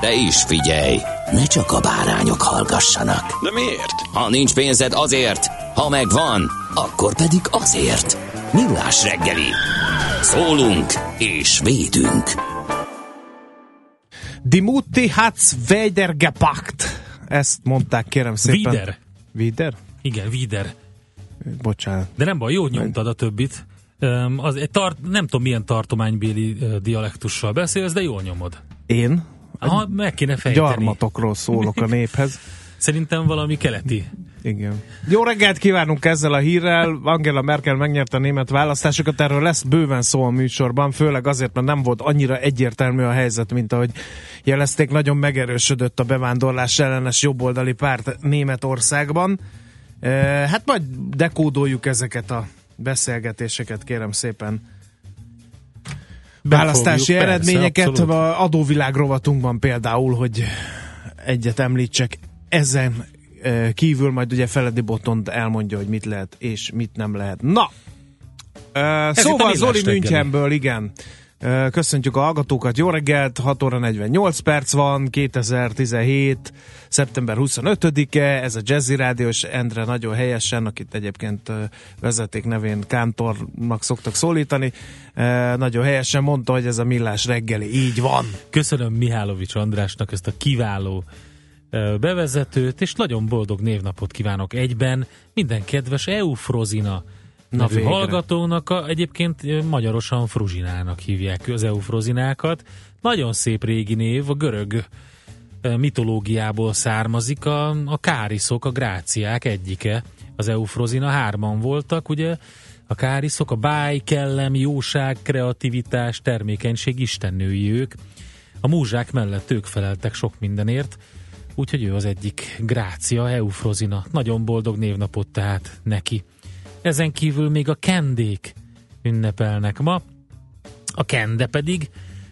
De is figyelj, ne csak a bárányok hallgassanak. De miért? Ha nincs pénzed azért, ha megvan, akkor pedig azért. Millás reggeli. Szólunk és védünk. Die Mutti gepackt. Ezt mondták, kérem szépen. Vider. Vider? Igen, Vider. Bocsánat. De nem baj, jó nyomtad a többit. Az egy tart, nem tudom milyen tartománybéli dialektussal beszélsz, de jól nyomod. Én? Aha, meg kéne fejteni. Gyarmatokról szólok a néphez. Szerintem valami keleti. Igen. Jó reggelt kívánunk ezzel a hírrel. Angela Merkel megnyerte a német választásokat, erről lesz bőven szó a műsorban, főleg azért, mert nem volt annyira egyértelmű a helyzet, mint ahogy jelezték, nagyon megerősödött a bevándorlás ellenes jobboldali párt Németországban. E, hát majd dekódoljuk ezeket a beszélgetéseket, kérem szépen. Választási Befogjuk, eredményeket persze, abszolút. a adóvilág rovatunkban például, hogy egyet említsek, ezen kívül majd ugye Feledi Botond elmondja, hogy mit lehet és mit nem lehet. Na, a szóval Zoli. Münchenből, igen. Köszöntjük a hallgatókat, jó reggelt, 6 óra 48 perc van, 2017. szeptember 25-e, ez a Jazzy Rádió, és Endre nagyon helyesen, akit egyébként vezeték nevén Kántornak szoktak szólítani, nagyon helyesen mondta, hogy ez a millás reggeli, így van. Köszönöm Mihálovics Andrásnak ezt a kiváló bevezetőt, és nagyon boldog névnapot kívánok egyben minden kedves Eufrozina Na nevű végre. hallgatónak, a, egyébként magyarosan Fruzsinának hívják az Eufrozinákat. Nagyon szép régi név, a görög mitológiából származik, a, a káriszok, a gráciák egyike, az Eufrozina, hárman voltak, ugye, a káriszok, a báj, kellem, jóság, kreativitás, termékenység istennői ők. A múzsák mellett ők feleltek sok mindenért, úgyhogy ő az egyik grácia, Eufrozina. Nagyon boldog névnapot tehát neki. Ezen kívül még a kendék ünnepelnek ma. A kende pedig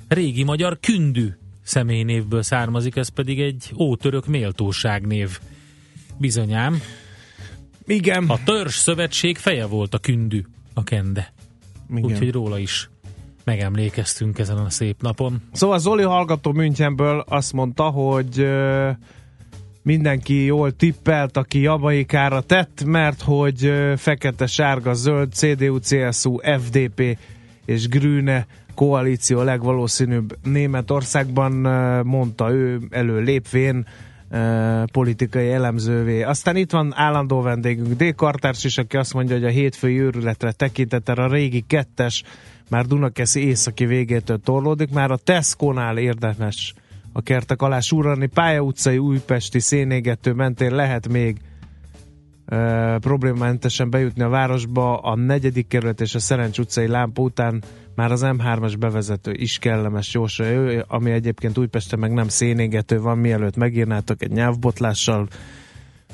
régi magyar kündű személynévből származik, ez pedig egy ótörök méltóságnév. Bizonyám, Igen, a törzs szövetség feje volt a kündű, a kende. igen. Úgyhogy róla is megemlékeztünk ezen a szép napon. Szóval Zoli hallgató Münchenből azt mondta, hogy mindenki jól tippelt, aki Jabaikára tett, mert hogy fekete, sárga, zöld, CDU, CSU, FDP és Grüne koalíció legvalószínűbb Németországban, mondta ő elő lépvén politikai elemzővé. Aztán itt van állandó vendégünk D. Kartárs is, aki azt mondja, hogy a hétfői őrületre tekintettel a régi kettes már Dunakeszi északi végétől torlódik, már a Tesco-nál érdemes a kertek alá súrani. Pálya utcai újpesti szénégető mentén lehet még e, problémamentesen bejutni a városba. A negyedik kerület és a Szerencs utcai lámpa után már az M3-as bevezető is kellemes jósolja, ami egyébként Újpesten meg nem szénégető van, mielőtt megírnátok egy nyelvbotlással,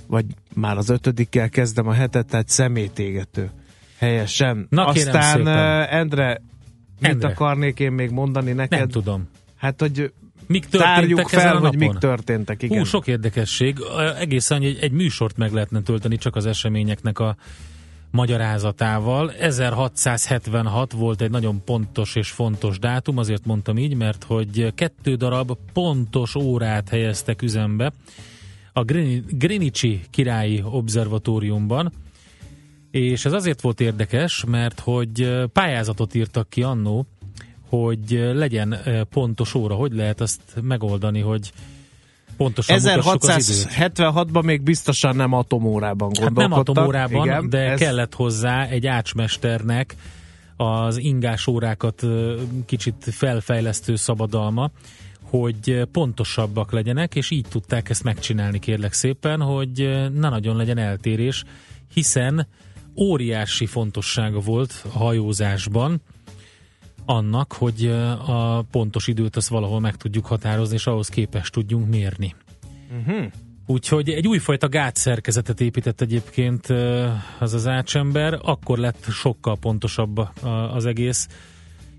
vagy már az ötödikkel kezdem a hetet, tehát szemétégető. Helyesen. Na, Aztán szépen. Endre, mit Endre. akarnék én még mondani neked? Nem tudom. Hát, hogy Mik tárjuk történtek ezen fel, a hogy napon? mik történtek. Igen. Hú, sok érdekesség. Egészen egy, egy műsort meg lehetne tölteni csak az eseményeknek a magyarázatával. 1676 volt egy nagyon pontos és fontos dátum, azért mondtam így, mert hogy kettő darab pontos órát helyeztek üzembe a Green- Greenwichi királyi observatóriumban, és ez azért volt érdekes, mert hogy pályázatot írtak ki annó, hogy legyen pontos óra. Hogy lehet azt megoldani, hogy pontosan mutassuk az időt. 1676-ban még biztosan nem atomórában Hát nem gondolkodtak. atomórában, Igen, de ez- kellett hozzá egy ácsmesternek az ingás órákat kicsit felfejlesztő szabadalma, hogy pontosabbak legyenek, és így tudták ezt megcsinálni kérlek szépen, hogy ne nagyon legyen eltérés, hiszen óriási fontossága volt a hajózásban annak, hogy a pontos időt azt valahol meg tudjuk határozni, és ahhoz képest tudjunk mérni. Úgyhogy egy újfajta gátszerkezetet épített egyébként az az ácsember, akkor lett sokkal pontosabb az egész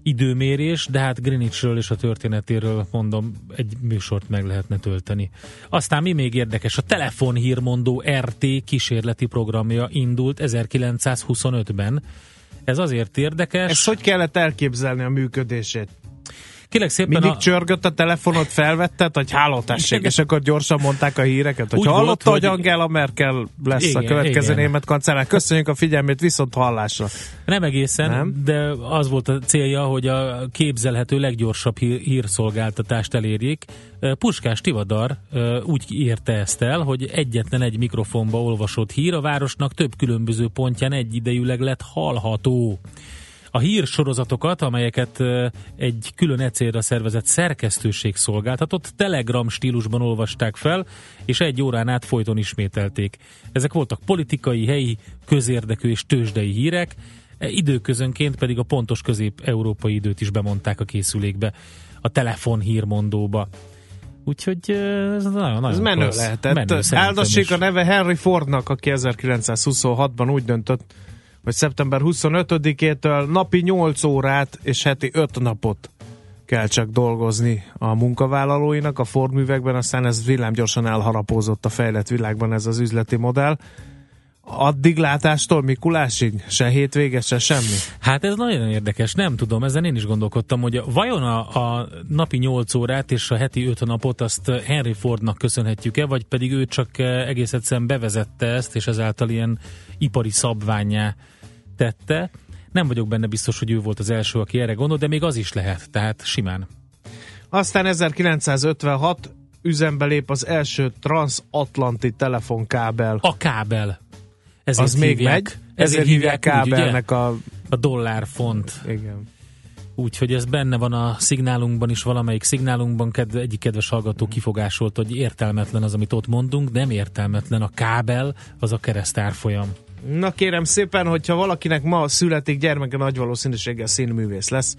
időmérés, de hát Greenwichről és a történetéről mondom, egy műsort meg lehetne tölteni. Aztán mi még érdekes, a telefonhírmondó RT kísérleti programja indult 1925-ben. Ez azért érdekes. Ezt hogy kellett elképzelni a működését? Kérlek szépen Mindig a... csörgött a telefonot, felvetted, hogy háló tessék, és akkor gyorsan mondták a híreket, hogy Úgy volt, hallotta, hogy hogy- Angela Merkel lesz Igen, a következő igen. német kancellár. Köszönjük a figyelmét, viszont hallásra. Nem egészen, Nem? de az volt a célja, hogy a képzelhető leggyorsabb hír, hírszolgáltatást elérjék. Puskás Tivadar úgy írta ezt el, hogy egyetlen egy mikrofonba olvasott hír a városnak több különböző pontján egyidejűleg lett hallható. A hírsorozatokat, amelyeket egy külön ecélre szervezett szerkesztőség szolgáltatott, telegram stílusban olvasták fel, és egy órán át folyton ismételték. Ezek voltak politikai, helyi, közérdekű és tőzsdei hírek, e, időközönként pedig a pontos közép-európai időt is bemondták a készülékbe, a telefon hírmondóba. Úgyhogy ez nagyon, nagyon Ez menő klassz. lehetett. Menő, Áldassék a neve Henry Fordnak, aki 1926-ban úgy döntött, hogy szeptember 25-től napi 8 órát és heti 5 napot kell csak dolgozni a munkavállalóinak a Ford művekben, aztán ez villámgyorsan elharapózott a fejlett világban ez az üzleti modell. Addig látástól Mikulásig? Se hétvége, se semmi? Hát ez nagyon érdekes, nem tudom, ezen én is gondolkodtam, hogy vajon a, a napi 8 órát és a heti 5 napot azt Henry Fordnak köszönhetjük-e, vagy pedig ő csak egész egyszerűen bevezette ezt, és ezáltal ilyen ipari szabványá tette. Nem vagyok benne biztos, hogy ő volt az első, aki erre gondolt, de még az is lehet, tehát simán. Aztán 1956 üzembe lép az első transatlanti telefonkábel. A kábel. Ezért az még hívják, megy, ezért hívják úgy, ugye? kábelnek a... A dollárfont. Igen. Úgyhogy ez benne van a szignálunkban is, valamelyik szignálunkban ked- egyik kedves hallgató kifogásolt, hogy értelmetlen az, amit ott mondunk, nem értelmetlen. A kábel az a kereszt árfolyam. Na kérem szépen, hogyha valakinek ma születik gyermeke, nagy valószínűséggel színművész lesz.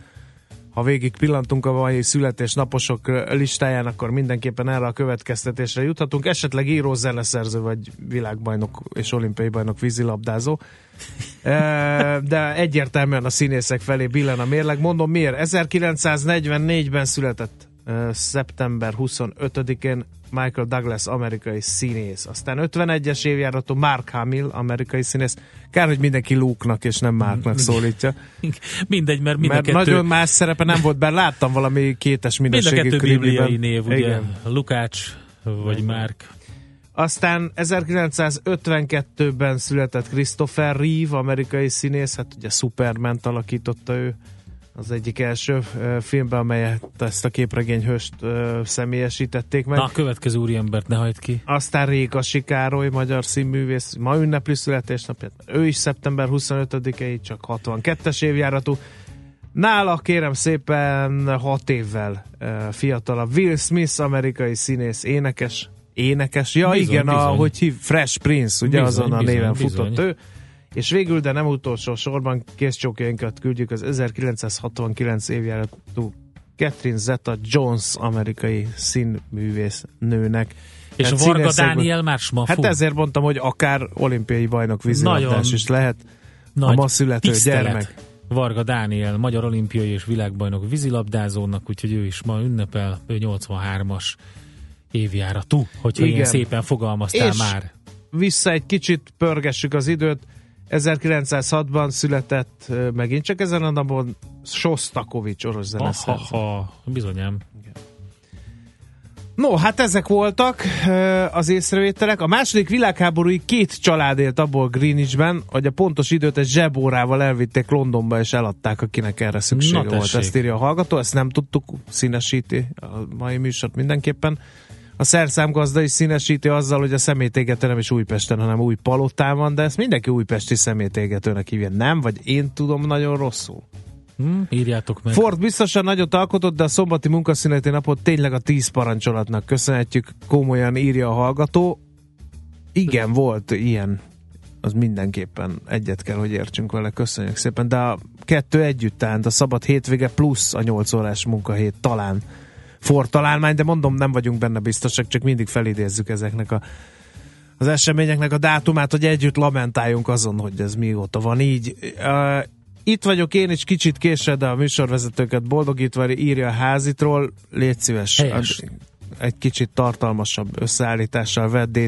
Ha végig pillantunk a mai születésnaposok listáján, akkor mindenképpen erre a következtetésre juthatunk. Esetleg író, zeneszerző, vagy világbajnok és olimpiai bajnok vízilabdázó. De egyértelműen a színészek felé billen a mérleg. Mondom miért? 1944-ben született szeptember 25-én Michael Douglas, amerikai színész. Aztán 51-es évjáratú Mark Hamill, amerikai színész. Kár, hogy mindenki Luke-nak és nem Marknak szólítja. Mindegy, mert mind Mert kettő, nagyon más szerepe nem volt benne. Láttam valami kétes mind a minőségű kettő bibliai név, ugye? Igen. Lukács vagy Márk. Aztán 1952-ben született Christopher Reeve, amerikai színész, hát ugye Superman alakította ő az egyik első filmben, amelyet ezt a képregényhőst személyesítették meg. Na, a következő úriembert ne hagyd ki. Aztán Rékasi Károly, magyar színművész, ma ünnepli születésnapját. Ő is szeptember 25-i, csak 62-es évjáratú. Nála kérem szépen 6 évvel fiatalabb Will Smith, amerikai színész, énekes, énekes, ja Bizony, igen, a, bizony. hogy hív, Fresh Prince, ugye Bizony, azon a bizony, néven bizony. futott ő. És végül, de nem utolsó sorban készcsókjainkat küldjük az 1969 évjáratú Catherine Zeta-Jones, amerikai színművész nőnek. És Hát a Varga Dániel már smafu. Hát ezért mondtam, hogy akár olimpiai bajnok vízilabdás is lehet. Nagy ma születő tisztelet. gyermek. Varga Dániel, magyar olimpiai és világbajnok vízilabdázónak, úgyhogy ő is ma ünnepel, ő 83-as évjáratú, hogyha Igen. ilyen szépen fogalmaztál És- már. Vissza egy kicsit pörgessük az időt. 1906-ban született megint csak ezen a napon Sostakovics orosz zeneszerző. Ha, bizonyám. No, hát ezek voltak az észrevételek. A második világháborúig két család élt abból Greenwichben, hogy a pontos időt egy zsebórával elvitték Londonba és eladták, akinek erre szüksége volt. Ezt írja a hallgató, ezt nem tudtuk, színesíti a mai műsort mindenképpen. A szerszámgazda is színesíti azzal, hogy a szemétégető nem is Újpesten, hanem új palotán van, de ezt mindenki újpesti szemétégetőnek hívja. Nem? Vagy én tudom nagyon rosszul? Hm, írjátok meg. Ford biztosan nagyot alkotott, de a szombati munkaszüneti napot tényleg a tíz parancsolatnak köszönhetjük, komolyan írja a hallgató. Igen, volt ilyen. Az mindenképpen egyet kell, hogy értsünk vele, köszönjük szépen. De a kettő együtt tehát a szabad hétvége plusz a 8 órás munkahét talán Találmány, de mondom, nem vagyunk benne biztosak, csak mindig felidézzük ezeknek a az eseményeknek a dátumát, hogy együtt lamentáljunk azon, hogy ez mióta van így. Uh, itt vagyok én is kicsit később, de a műsorvezetőket boldogítva írja a házitról. Légy szíves, Helyes. egy kicsit tartalmasabb összeállítással vedd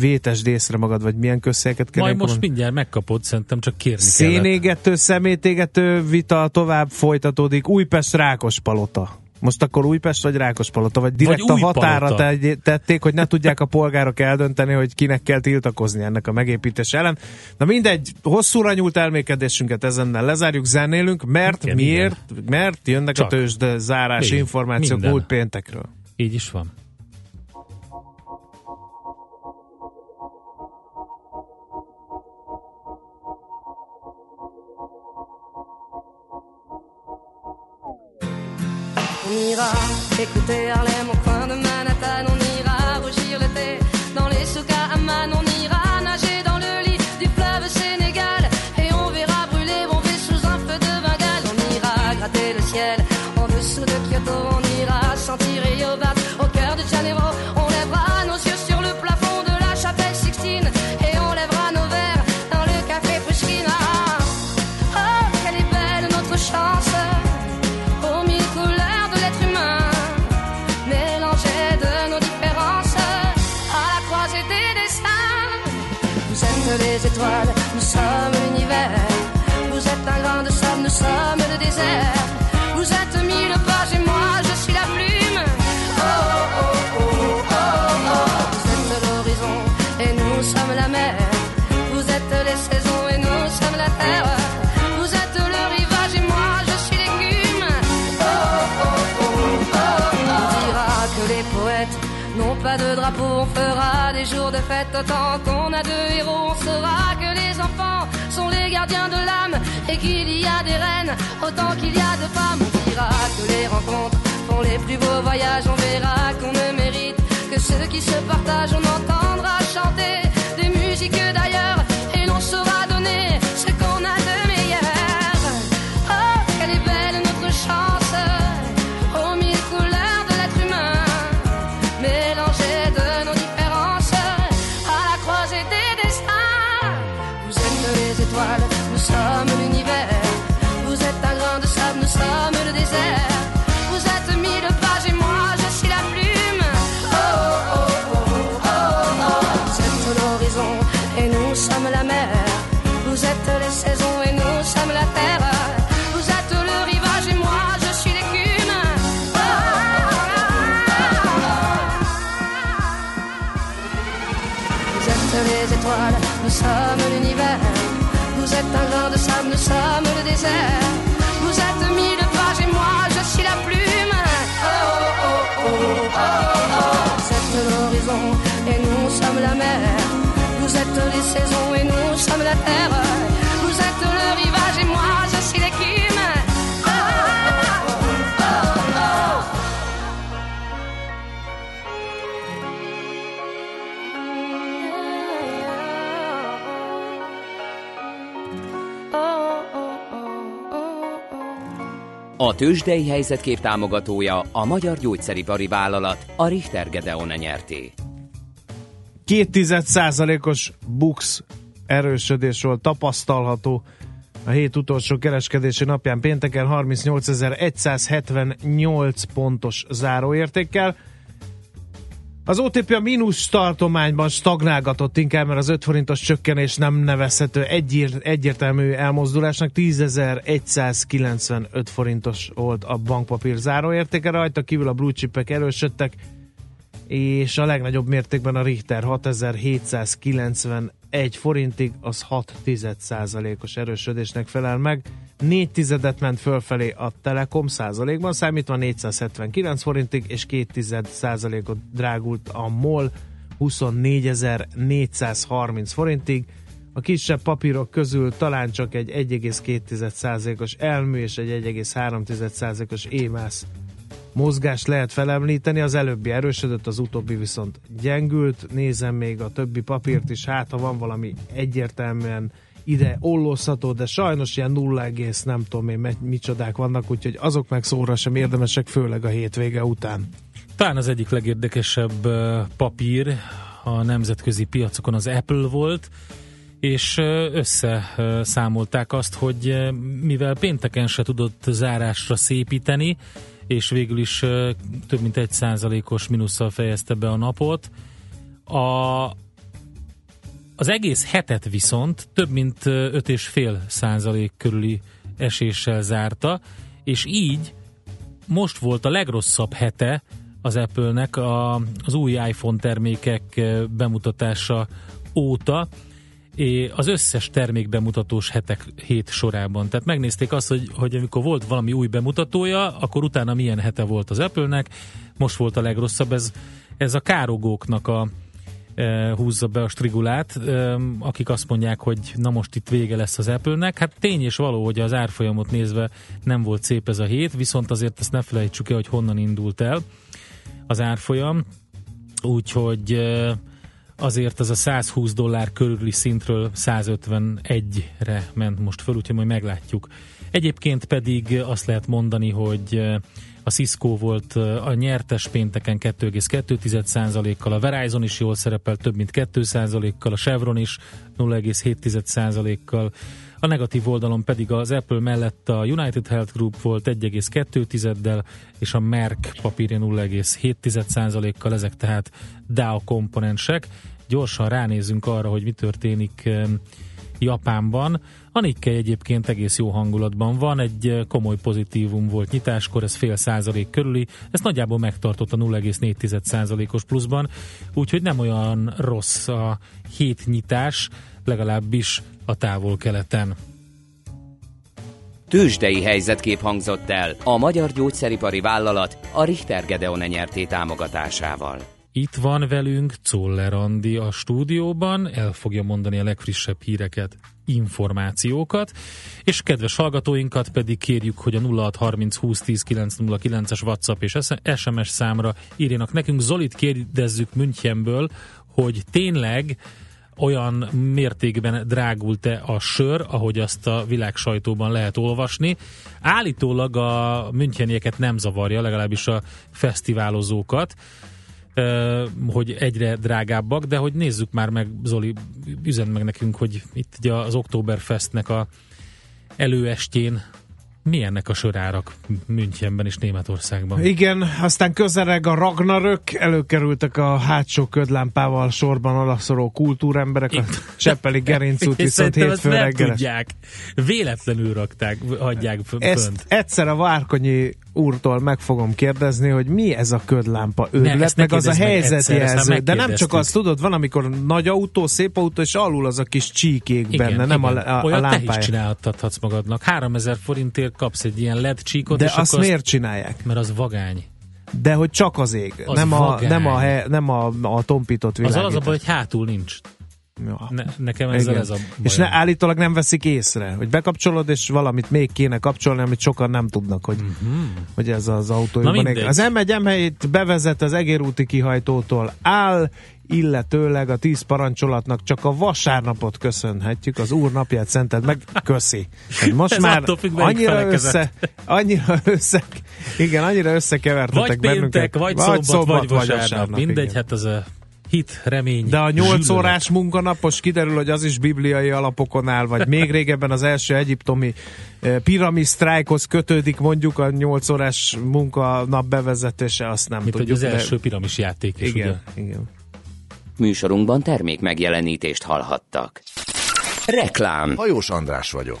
vétes dészre magad, vagy milyen közszéket kell Majd most mindjárt megkapod, szerintem csak kérni kellett. Szénégető, szemétégető vita tovább folytatódik. Újpest Rákospalota. Most akkor Újpest vagy Rákospalota, vagy direkt Vagy a határa te- tették, hogy ne tudják a polgárok eldönteni, hogy kinek kell tiltakozni ennek a megépítés ellen. Na mindegy, hosszúra nyúlt elmékedésünket ezennel lezárjuk, zenélünk, mert Igen, miért? Mert jönnek Csak. a tőzsde zárási Igen, információk minden. múlt péntekről. Így is van. Ira écouter Harlem au On fera des jours de fête autant qu'on a deux héros. On saura que les enfants sont les gardiens de l'âme et qu'il y a des reines autant qu'il y a de femmes. On dira que les rencontres font les plus beaux voyages. On verra qu'on ne mérite que ceux qui se partagent. On entendra chanter des musiques d'ailleurs et l'on saura donner Vous êtes mille pages et moi je suis la plume. Oh, oh, oh, oh, oh, oh. Vous êtes l'horizon et nous sommes la mer. Vous êtes les saisons et nous sommes la terre. A tőzsdei helyzetkép támogatója a Magyar Gyógyszeripari Vállalat, a Richter Gedeon nyerté. Két tized százalékos bux erősödés volt tapasztalható a hét utolsó kereskedési napján pénteken 38.178 pontos záróértékkel. Az OTP a mínusz tartományban stagnálgatott inkább, mert az 5 forintos csökkenés nem nevezhető egyér, egyértelmű elmozdulásnak. 10.195 forintos volt a bankpapír záróértéke, rajta kívül a blue chipek erősödtek, és a legnagyobb mértékben a Richter 6791 1 forintig, az 6 os erősödésnek felel meg. 4 tizedet ment fölfelé a Telekom százalékban, számítva 479 forintig, és 2 százalékot drágult a MOL 24.430 forintig. A kisebb papírok közül talán csak egy 1,2%-os elmű és egy 1,3%-os émász mozgást lehet felemlíteni, az előbbi erősödött, az utóbbi viszont gyengült. Nézem még a többi papírt is, hát ha van valami egyértelműen ide ollózható, de sajnos ilyen 0, nem tudom én micsodák vannak, úgyhogy azok meg szóra sem érdemesek, főleg a hétvége után. Talán az egyik legérdekesebb papír a nemzetközi piacokon az Apple volt, és összeszámolták azt, hogy mivel pénteken se tudott zárásra szépíteni, és végül is több mint egy százalékos minusszal fejezte be a napot. A, az egész hetet viszont több mint 5,5 százalék körüli eséssel zárta, és így most volt a legrosszabb hete az Apple-nek a, az új iPhone termékek bemutatása óta, az összes termék bemutatós hetek hét sorában. Tehát megnézték azt, hogy, hogy amikor volt valami új bemutatója, akkor utána milyen hete volt az Apple-nek, most volt a legrosszabb, ez, ez a károgóknak a e, húzza be a strigulát, e, akik azt mondják, hogy na most itt vége lesz az Apple-nek. Hát tény és való, hogy az árfolyamot nézve nem volt szép ez a hét, viszont azért ezt ne felejtsük el, hogy honnan indult el az árfolyam. Úgyhogy e, azért az a 120 dollár körüli szintről 151-re ment most föl, úgyhogy majd meglátjuk. Egyébként pedig azt lehet mondani, hogy a Cisco volt a nyertes pénteken 2,2%-kal, a Verizon is jól szerepel több mint 2%-kal, a Chevron is 0,7%-kal, a negatív oldalon pedig az Apple mellett a United Health Group volt 1,2-del, és a Merck papírja 0,7%-kal, ezek tehát DAO komponensek gyorsan ránézünk arra, hogy mi történik Japánban. A Nikkei egyébként egész jó hangulatban van, egy eh, komoly pozitívum volt nyitáskor, ez fél százalék körüli, ezt nagyjából megtartott a 0,4 százalékos pluszban, úgyhogy nem olyan rossz a hét nyitás, legalábbis a távol-keleten. Tőzsdei helyzetkép hangzott el a Magyar Gyógyszeripari Vállalat a Richter Gedeon nyerté támogatásával. Itt van velünk Czoller Andi a stúdióban, el fogja mondani a legfrissebb híreket, információkat, és kedves hallgatóinkat pedig kérjük, hogy a 0630 2010 909-es WhatsApp és SMS számra írjanak nekünk. Zolit kérdezzük Münchenből, hogy tényleg olyan mértékben drágult-e a sör, ahogy azt a világ sajtóban lehet olvasni. Állítólag a münchenieket nem zavarja, legalábbis a fesztiválozókat hogy egyre drágábbak, de hogy nézzük már meg, Zoli, üzen meg nekünk, hogy itt ugye az Oktoberfestnek a előestjén milyennek a sörárak Münchenben és Németországban? Igen, aztán közeleg a Ragnarök, előkerültek a hátsó ködlámpával sorban alaszoró kultúremberek, a Cseppeli Gerincút viszont hétfő reggel. tudják. Véletlenül rakták, hagyják fönt. Ezt egyszer a Várkonyi úrtól meg fogom kérdezni, hogy mi ez a ködlámpa őrület, meg az a helyzetjelző. De nem csak azt tudod, van, amikor nagy autó, szép autó, és alul az a kis csíkék igen, benne, igen. nem a, a, a lámpája. te is magadnak. 3000 forintért kapsz egy ilyen LED csíkot. De és azt miért csinálják? Mert az vagány. De hogy csak az ég, az nem, a, nem, a, nem a, a tompított világítás. Az az a baj, hogy hátul nincs. Ja. Ne, nekem ezzel ez a bajom. És ne, állítólag nem veszik észre, hogy bekapcsolod, és valamit még kéne kapcsolni, amit sokan nem tudnak, hogy, uh-huh. hogy ez az autójukban. Az M1 m bevezet az egérúti kihajtótól áll, illetőleg a tíz parancsolatnak csak a vasárnapot köszönhetjük, az úr napját szented meg, köszi. Hát most már annyira össze, annyira össze, igen, annyira összekevertetek vagy bennünket. Péntek, vagy, vagy szombat, vagy vasárnap. Vasárnap mindegy, igen. hát az a hit, remény. De a nyolc órás munkanapos kiderül, hogy az is bibliai alapokon áll, vagy még régebben az első egyiptomi eh, piramis sztrájkhoz kötődik mondjuk a nyolc órás munkanap bevezetése, azt nem Mint tudjuk. hogy az első piramis játék is, igen, ugye? Igen. Műsorunkban termék megjelenítést hallhattak. Reklám. Hajós András vagyok.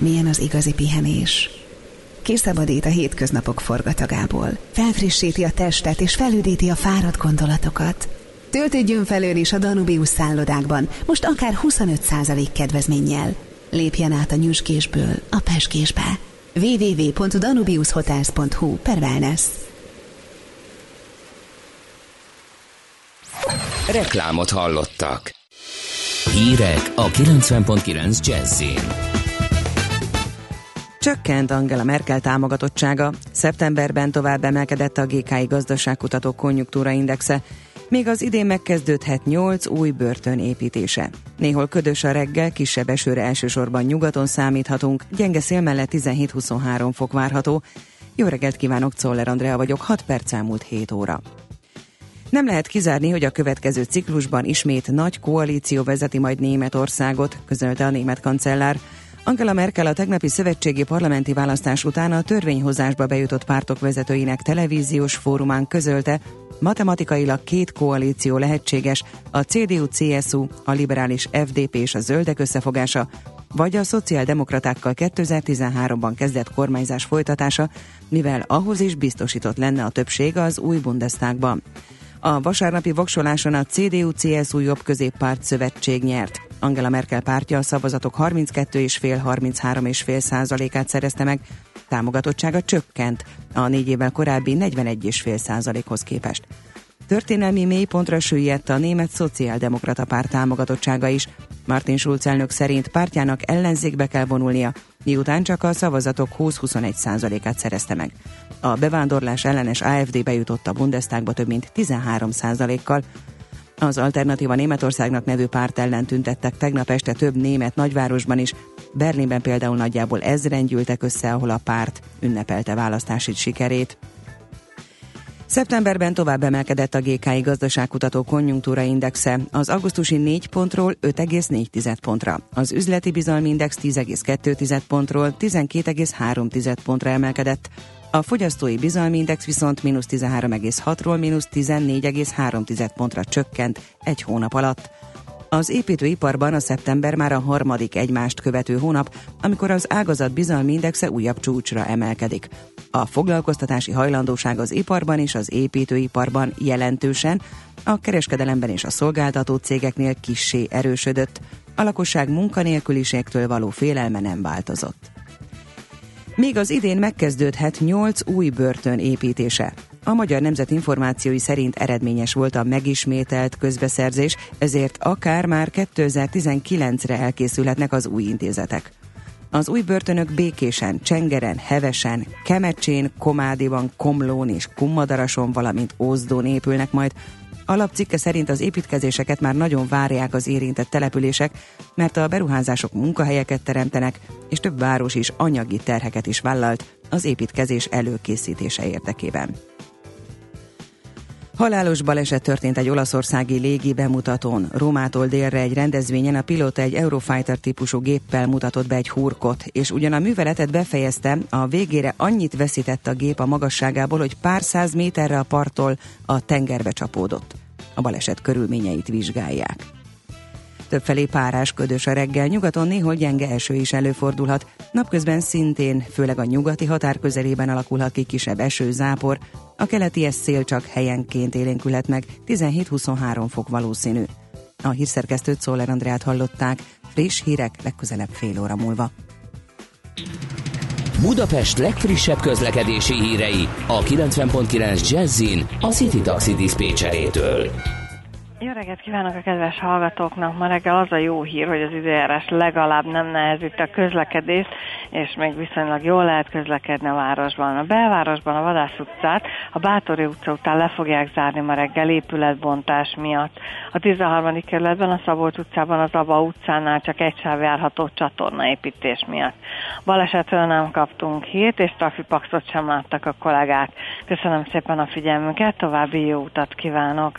Milyen az igazi pihenés? Kiszabadít a hétköznapok forgatagából, felfrissíti a testet és felüdíti a fáradt gondolatokat. Töltődjön felől is a Danubius szállodákban, most akár 25% kedvezménnyel. Lépjen át a nyüskésből a peskésbe. www.danubiushotels.hu per wellness. Reklámot hallottak. Hírek a 90.9 Jazzin. Csökkent Angela Merkel támogatottsága. Szeptemberben tovább emelkedett a GKI gazdaságkutató konjunktúra indexe, még az idén megkezdődhet 8 új börtön építése. Néhol ködös a reggel, kisebb esőre elsősorban nyugaton számíthatunk, gyenge szél mellett 17-23 fok várható. Jó reggelt kívánok, Czoller Andrea vagyok, 6 perc elmúlt 7 óra. Nem lehet kizárni, hogy a következő ciklusban ismét nagy koalíció vezeti majd Németországot, közölte a német kancellár. Angela Merkel a tegnapi szövetségi parlamenti választás után a törvényhozásba bejutott pártok vezetőinek televíziós fórumán közölte, matematikailag két koalíció lehetséges, a CDU-CSU, a liberális FDP és a zöldek összefogása, vagy a szociáldemokratákkal 2013-ban kezdett kormányzás folytatása, mivel ahhoz is biztosított lenne a többség az új Bundestagban. A vasárnapi voksoláson a CDU-CSU jobb középpárt szövetség nyert. Angela Merkel pártja a szavazatok 32,5-33,5 százalékát szerezte meg, támogatottsága csökkent a négy évvel korábbi 41,5 százalékhoz képest. Történelmi mélypontra süllyedt a német szociáldemokrata párt támogatottsága is. Martin Schulz elnök szerint pártjának ellenzékbe kell vonulnia, miután csak a szavazatok 20-21 százalékát szerezte meg. A bevándorlás ellenes AFD bejutott a Bundestagba több mint 13 százalékkal, az Alternatíva Németországnak nevű párt ellen tüntettek tegnap este több német nagyvárosban is. Berlinben például nagyjából ezren gyűltek össze, ahol a párt ünnepelte választási sikerét. Szeptemberben tovább emelkedett a GKI gazdaságkutató konjunktúra indexe, az augusztusi 4 pontról 5,4 pontra, az üzleti bizalmi index 10,2 pontról 12,3 pontra emelkedett, a fogyasztói bizalmi index viszont mínusz 13,6-ról mínusz 14,3 pontra csökkent egy hónap alatt. Az építőiparban a szeptember már a harmadik egymást követő hónap, amikor az ágazat bizalmi indexe újabb csúcsra emelkedik. A foglalkoztatási hajlandóság az iparban és az építőiparban jelentősen, a kereskedelemben és a szolgáltató cégeknél kissé erősödött. A lakosság munkanélküliségtől való félelme nem változott. Még az idén megkezdődhet 8 új börtön építése. A Magyar Nemzet információi szerint eredményes volt a megismételt közbeszerzés, ezért akár már 2019-re elkészülhetnek az új intézetek. Az új börtönök Békésen, Csengeren, Hevesen, Kemecsén, Komádiban, Komlón és Kummadarason, valamint Ózdón épülnek majd, Alapcikke szerint az építkezéseket már nagyon várják az érintett települések, mert a beruházások munkahelyeket teremtenek, és több város is anyagi terheket is vállalt az építkezés előkészítése érdekében. Halálos baleset történt egy olaszországi légi bemutatón. Rómától délre egy rendezvényen a pilóta egy Eurofighter típusú géppel mutatott be egy hurkot, és ugyan a műveletet befejezte, a végére annyit veszített a gép a magasságából, hogy pár száz méterre a parttól a tengerbe csapódott. A baleset körülményeit vizsgálják. Többfelé párás ködös a reggel, nyugaton néhol gyenge eső is előfordulhat. Napközben szintén, főleg a nyugati határ közelében alakulhat ki kisebb eső, zápor. A keleti szél csak helyenként élénkülhet meg, 17-23 fok valószínű. A hírszerkesztőt Szóler Andrát hallották, friss hírek legközelebb fél óra múlva. Budapest legfrissebb közlekedési hírei a 90.9 Jazzin a City Taxi Dispécsejétől. Jó reggelt kívánok a kedves hallgatóknak! Ma reggel az a jó hír, hogy az időjárás legalább nem nehezíti a közlekedést, és még viszonylag jól lehet közlekedni a városban. A belvárosban a Vadász utcát a Bátori utca után le fogják zárni ma reggel épületbontás miatt. A 13. kerületben a Szabolcs utcában az Aba utcánál csak egy sáv járható csatornaépítés miatt. Balesetről nem kaptunk hírt, és trafipaxot sem láttak a kollégák. Köszönöm szépen a figyelmüket, további jó utat kívánok!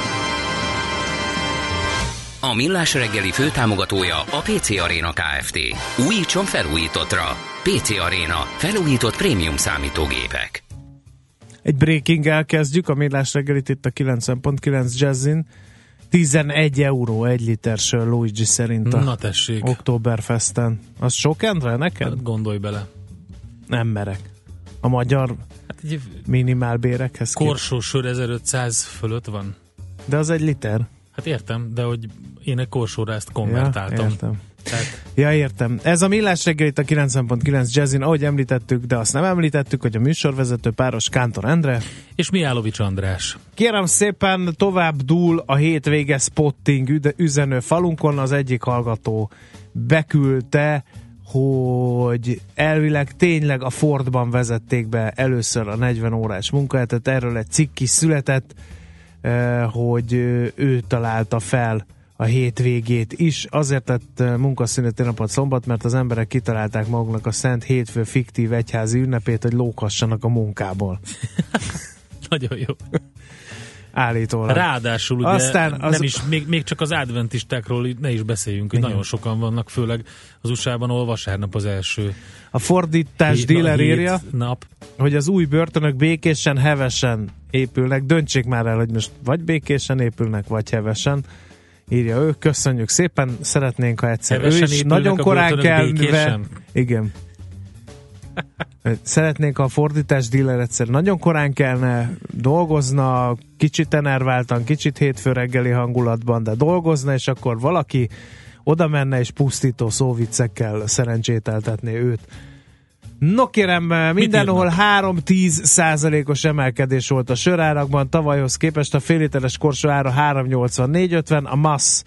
A Millás reggeli főtámogatója a PC Arena Kft. Újítson felújítottra. PC Arena. Felújított prémium számítógépek. Egy breaking elkezdjük, a millás reggelit itt a 90.9 Jazzin. 11 euró egy liter sör Luigi szerint a Na tessék. Oktoberfesten. Az sok, Endre, neked? Hát gondolj bele. Nem merek. A magyar Hát egy minimálbérekhez képest. korsó sör 1500 fölött van. De az egy liter. Hát értem, de hogy én egy korsóra ezt konvertáltam. Ja, értem. Tehát Ja, értem. Ez a Millás reggel itt a 90.9 Jazzin, ahogy említettük, de azt nem említettük, hogy a műsorvezető páros Kántor Endre. és Miálovics András. Kérem szépen, tovább dúl a hétvége spotting üzenő falunkon. Az egyik hallgató beküldte, hogy elvileg tényleg a Fordban vezették be először a 40 órás munkahetet. Erről egy cikk is született, eh, hogy ő találta fel a hétvégét is. Azért tett eh, munkaszüneti napot szombat, mert az emberek kitalálták maguknak a Szent Hétfő fiktív egyházi ünnepét, hogy lókassanak a munkából. Nagyon jó. Állítólag. Ráadásul ugye Aztán az- nem is, még, még csak az adventistákról ne is beszéljünk, hogy Igen. nagyon sokan vannak, főleg az USA-ban, ahol vasárnap az első A fordítás hét- dealer hét írja, nap. hogy az új börtönök békésen, hevesen épülnek. Döntsék már el, hogy most vagy békésen épülnek, vagy hevesen. Írja ő, köszönjük szépen, szeretnénk, ha egyszer ő Hevesen is épülnek nagyon korán kelve. békésen? Igen. Szeretnénk, ha a fordítás dealer egyszer nagyon korán kelne, dolgozna, kicsit enerváltan, kicsit hétfő reggeli hangulatban, de dolgozna, és akkor valaki oda menne és pusztító szóviccekkel szerencsételtetné őt. No kérem, mindenhol 3-10 százalékos emelkedés volt a sörárakban, tavalyhoz képest a félliteres korsó ára 3,84,50, a massz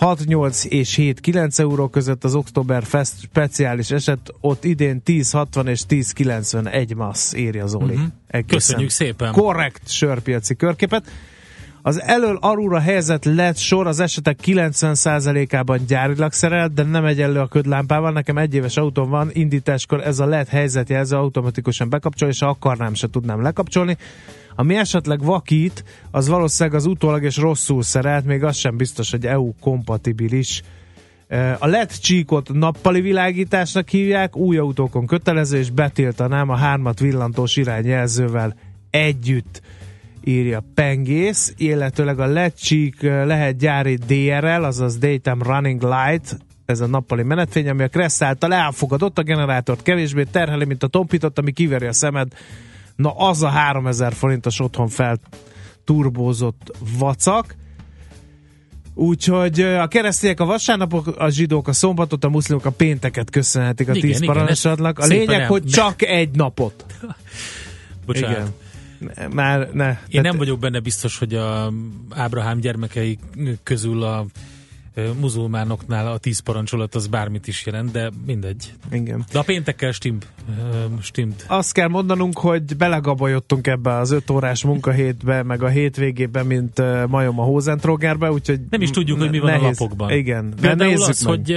6-8 és 7-9 euró között az Oktoberfest speciális eset, ott idén 10-60 és 10-91 massz, írja Zoli. Mhm. Egészen Köszönjük szépen. Korrekt sörpiaci körképet. Az elől arúra helyezett LED sor az esetek 90%-ában gyárilag szerelt, de nem egyenlő a ködlámpával. Nekem egy éves autóm van, indításkor ez a LED helyzetjelző automatikusan bekapcsol, és ha akarnám, se tudnám lekapcsolni. Ami esetleg vakít, az valószínűleg az utólag és rosszul szerelt, még az sem biztos, hogy EU kompatibilis. A LED csíkot nappali világításnak hívják, új autókon kötelező, és betiltanám a hármat villantós irányjelzővel együtt írja Pengész, illetőleg a LED csík eh, lehet gyári DRL, azaz Daytime Running Light, ez a nappali menetfény, ami a Kressz által elfogadott, a generátort kevésbé terheli, mint a tompított, ami kiveri a szemed. Na az a 3000 forintos otthon fel turbózott vacak. Úgyhogy a keresztények a vasárnapok, a zsidók a szombatot, a muszlimok a pénteket köszönhetik a Igen, tíz igen, parancsodnak. A lényeg, szépen hogy el- csak egy napot. Bocsánat. Igen. Már ne. Én Tehát- nem vagyok benne biztos, hogy a Ábrahám gyermekei közül a muzulmánoknál a tíz parancsolat az bármit is jelent, de mindegy. Igen. De a péntekkel stimmt. stimmt. Azt kell mondanunk, hogy belegabajottunk ebbe az öt órás munkahétbe, meg a hétvégébe, mint majom a Hózentrógerbe, úgyhogy Nem is tudjuk, hogy mi van a lapokban. Igen, Például nézzük az, meg. hogy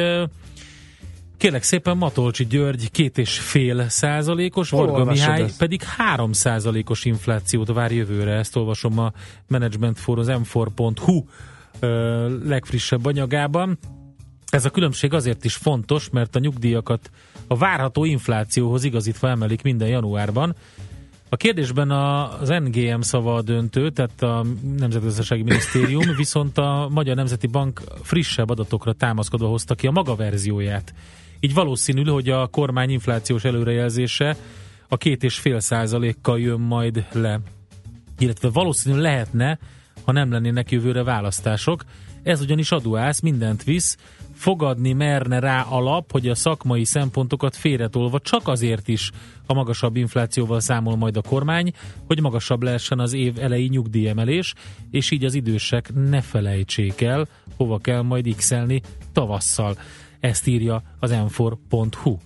kérlek szépen Matolcsi György két és fél százalékos, Varga Mihály ezt? pedig három százalékos inflációt vár jövőre. Ezt olvasom a Management for az m4.hu ö, legfrissebb anyagában. Ez a különbség azért is fontos, mert a nyugdíjakat a várható inflációhoz igazítva emelik minden januárban. A kérdésben az NGM szava a döntő, tehát a Nemzetgazdasági Minisztérium, viszont a Magyar Nemzeti Bank frissebb adatokra támaszkodva hozta ki a maga verzióját. Így valószínű, hogy a kormány inflációs előrejelzése a két és fél százalékkal jön majd le. Illetve valószínű lehetne, ha nem lennének jövőre választások. Ez ugyanis adóász, mindent visz, fogadni merne rá alap, hogy a szakmai szempontokat félretolva csak azért is a magasabb inflációval számol majd a kormány, hogy magasabb lehessen az év elejé nyugdíjemelés, és így az idősek ne felejtsék el, hova kell majd x tavasszal. Ezt írja az m4.hu.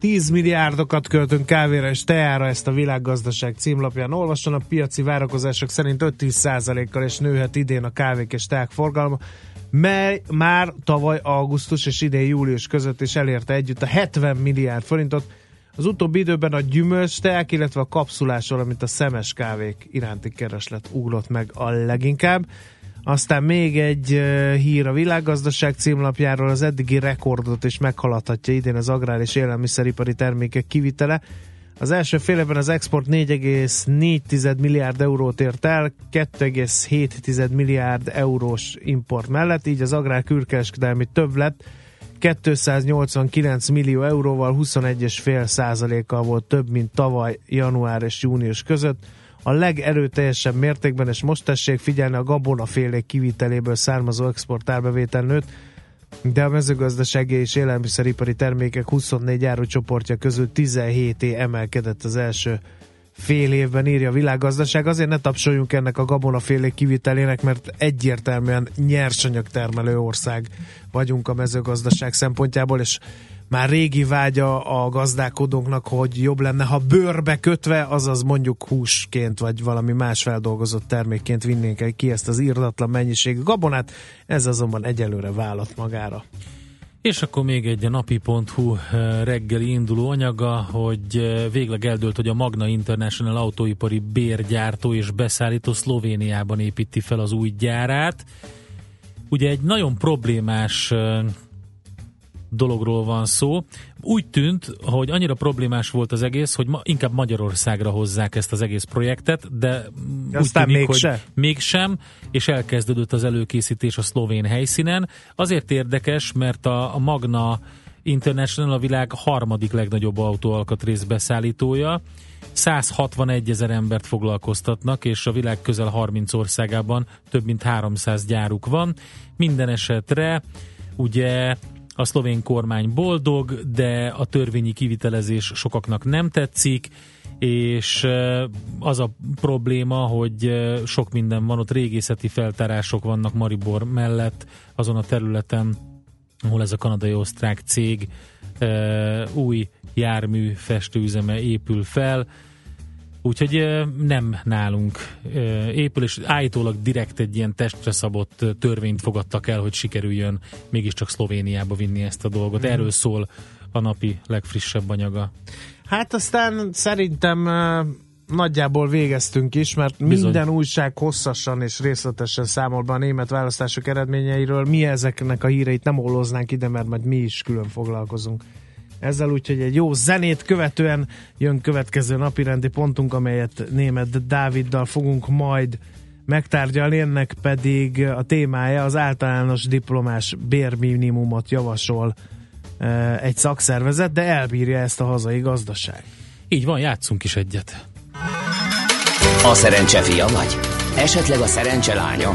10 milliárdokat költünk kávéra és teára, ezt a világgazdaság címlapján olvasom. A piaci várakozások szerint 5-10 kal és nőhet idén a kávék és teák forgalma, mely már tavaly augusztus és idén július között is elérte együtt a 70 milliárd forintot. Az utóbbi időben a gyümölcs teák, illetve a kapszulás, valamint a szemes kávék iránti kereslet ugrott meg a leginkább. Aztán még egy hír a világgazdaság címlapjáról, az eddigi rekordot is meghaladhatja idén az agrár és élelmiszeripari termékek kivitele. Az első fél évben az export 4,4 milliárd eurót ért el, 2,7 milliárd eurós import mellett, így az agrár külkereskedelmi többlet 289 millió euróval 21,5 százalékkal volt több, mint tavaly január és június között a legerőteljesebb mértékben, és most tessék figyelni a gabonafélék kiviteléből származó exportárbevétel nőtt, de a mezőgazdasági és élelmiszeripari termékek 24 árucsoportja közül 17 é emelkedett az első fél évben, írja a világgazdaság. Azért ne tapsoljunk ennek a gabonafélék kivitelének, mert egyértelműen nyersanyagtermelő ország vagyunk a mezőgazdaság szempontjából, és már régi vágya a gazdálkodóknak, hogy jobb lenne, ha bőrbe kötve, azaz mondjuk húsként, vagy valami más feldolgozott termékként vinnénk ki ezt az írdatlan mennyiségű gabonát, ez azonban egyelőre vállat magára. És akkor még egy a napi.hu eh, reggeli induló anyaga, hogy eh, végleg eldőlt, hogy a Magna International autóipari bérgyártó és beszállító Szlovéniában építi fel az új gyárát. Ugye egy nagyon problémás eh, dologról van szó. Úgy tűnt, hogy annyira problémás volt az egész, hogy ma inkább Magyarországra hozzák ezt az egész projektet, de úgy Aztán tűnik, mégse. hogy mégsem, és elkezdődött az előkészítés a szlovén helyszínen. Azért érdekes, mert a, a Magna International a világ harmadik legnagyobb autóalkatrész beszállítója, 161 ezer embert foglalkoztatnak, és a világ közel 30 országában több mint 300 gyáruk van. Minden esetre ugye a szlovén kormány boldog, de a törvényi kivitelezés sokaknak nem tetszik, és az a probléma, hogy sok minden van, ott régészeti feltárások vannak Maribor mellett, azon a területen, ahol ez a kanadai-osztrák cég új jármű festőüzeme épül fel, Úgyhogy nem nálunk épül, és állítólag direkt egy ilyen testre szabott törvényt fogadtak el, hogy sikerüljön mégiscsak Szlovéniába vinni ezt a dolgot. Erről szól a napi legfrissebb anyaga. Hát aztán szerintem nagyjából végeztünk is, mert Bizony. minden újság hosszasan és részletesen számol be a német választások eredményeiről. Mi ezeknek a híreit nem olloznánk ide, mert majd mi is külön foglalkozunk ezzel, úgyhogy egy jó zenét követően jön következő napirendi pontunk, amelyet német Dáviddal fogunk majd megtárgyalni, ennek pedig a témája az általános diplomás bérminimumot javasol e, egy szakszervezet, de elbírja ezt a hazai gazdaság. Így van, játszunk is egyet. A szerencse fia vagy? Esetleg a szerencse lánya?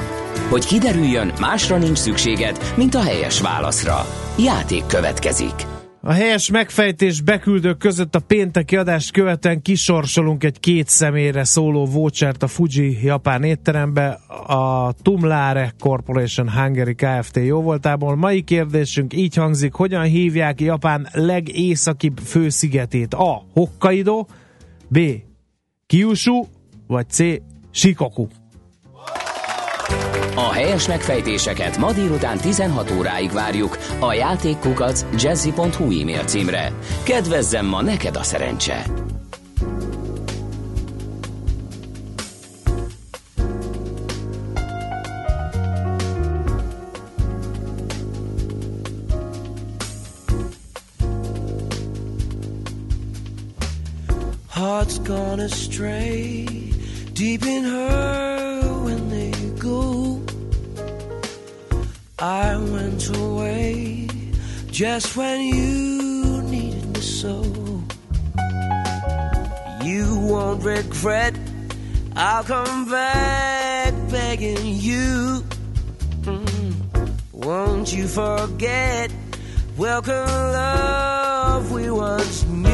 Hogy kiderüljön, másra nincs szükséged, mint a helyes válaszra. Játék következik. A helyes megfejtés beküldők között a pénteki adást követően kisorsolunk egy két személyre szóló vouchert a Fuji japán étterembe a Tumlare Corporation Hungary Kft. jóvoltából. Mai kérdésünk így hangzik, hogyan hívják Japán legészakibb főszigetét? A. Hokkaido B. Kyushu vagy C. Shikoku? A helyes megfejtéseket ma délután 16 óráig várjuk a játékkukac jazzy.hu e-mail címre. Kedvezzem ma neked a szerencse! Heart's gone astray, deep in her I went away just when you needed me so. You won't regret, I'll come back begging you. Mm. Won't you forget? Welcome, love we once knew.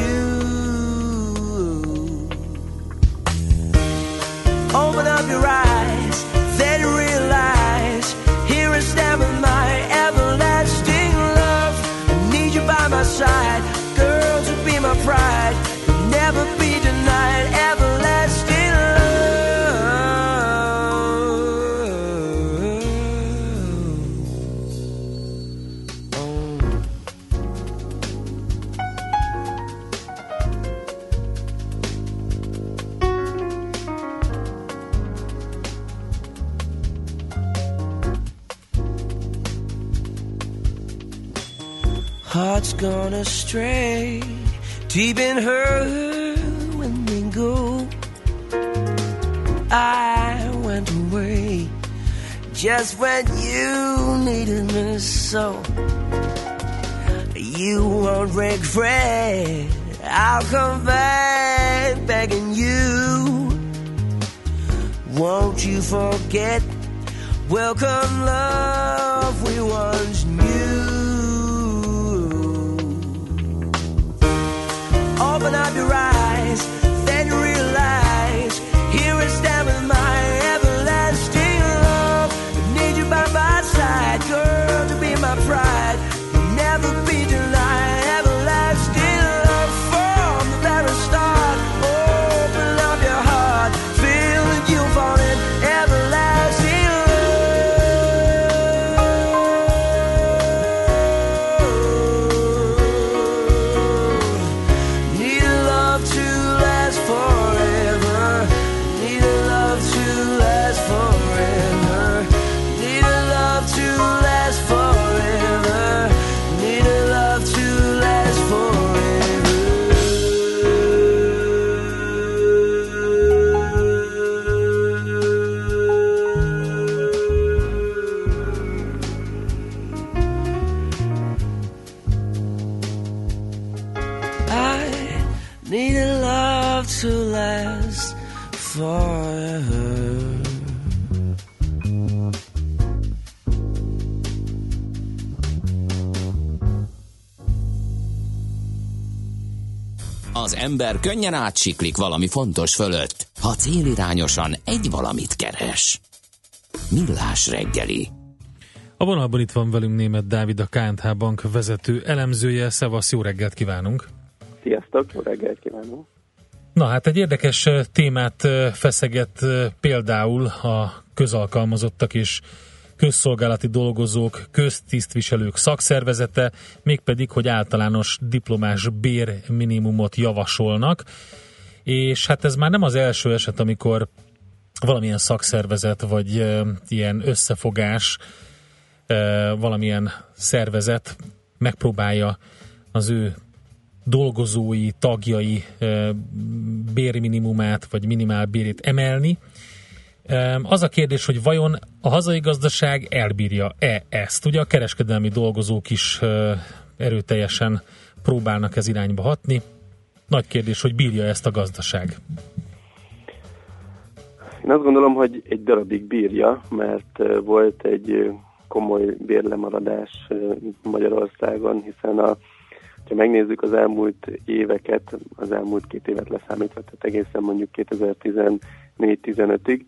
Open up your eyes, then realize. Side, girl, to be my pride. You'll never be denied everlasting Heart's gone astray, deep in her when we go. I went away just when you needed me so. You won't regret. I'll come back begging you. Won't you forget? Welcome, love we once When I'd be right. Ember könnyen átsiklik valami fontos fölött, ha célirányosan egy valamit keres. Millás reggeli. A vonalban itt van velünk német Dávid, a KNH Bank vezető elemzője. Szevasz, jó reggelt kívánunk! Sziasztok, jó reggelt kívánok! Na hát egy érdekes eh, témát eh, feszeget eh, például a közalkalmazottak és közszolgálati dolgozók, köztisztviselők szakszervezete, mégpedig, hogy általános diplomás bérminimumot javasolnak, és hát ez már nem az első eset, amikor valamilyen szakszervezet vagy ilyen összefogás, valamilyen szervezet megpróbálja az ő dolgozói, tagjai bérminimumát vagy minimálbérét emelni. Az a kérdés, hogy vajon a hazai gazdaság elbírja-e ezt? Ugye a kereskedelmi dolgozók is erőteljesen próbálnak ez irányba hatni. Nagy kérdés, hogy bírja ezt a gazdaság. Én azt gondolom, hogy egy darabig bírja, mert volt egy komoly bérlemaradás Magyarországon, hiszen a, ha megnézzük az elmúlt éveket, az elmúlt két évet leszámítva, tehát egészen mondjuk 2014-15-ig,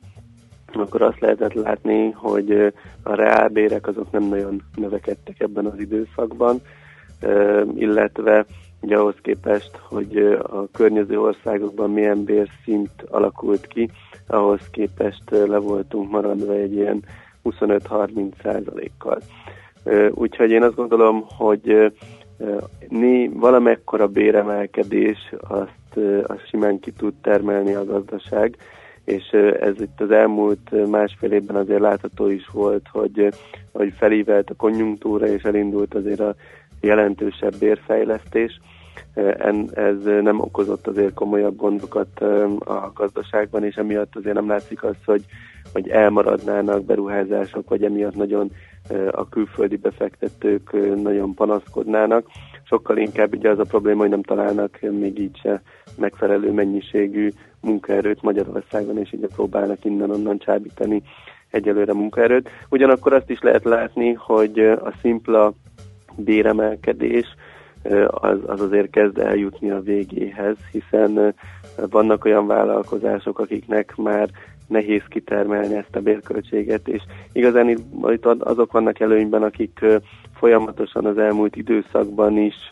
akkor azt lehetett látni, hogy a reálbérek azok nem nagyon növekedtek ebben az időszakban, illetve ugye ahhoz képest, hogy a környező országokban milyen bérszint alakult ki, ahhoz képest le voltunk maradva egy ilyen 25-30 százalékkal. Úgyhogy én azt gondolom, hogy né, valamekkora béremelkedés azt, azt simán ki tud termelni a gazdaság, és ez itt az elmúlt másfél évben azért látható is volt, hogy, hogy felívelt a konjunktúra, és elindult azért a jelentősebb bérfejlesztés. Ez nem okozott azért komolyabb gondokat a gazdaságban, és emiatt azért nem látszik az, hogy, hogy elmaradnának beruházások, vagy emiatt nagyon a külföldi befektetők nagyon panaszkodnának. Sokkal inkább ugye az a probléma, hogy nem találnak még így se megfelelő mennyiségű munkaerőt Magyarországon, és így próbálnak innen-onnan csábítani egyelőre munkaerőt. Ugyanakkor azt is lehet látni, hogy a szimpla béremelkedés az, az azért kezd eljutni a végéhez, hiszen vannak olyan vállalkozások, akiknek már nehéz kitermelni ezt a bérköltséget, és igazán itt azok vannak előnyben, akik folyamatosan az elmúlt időszakban is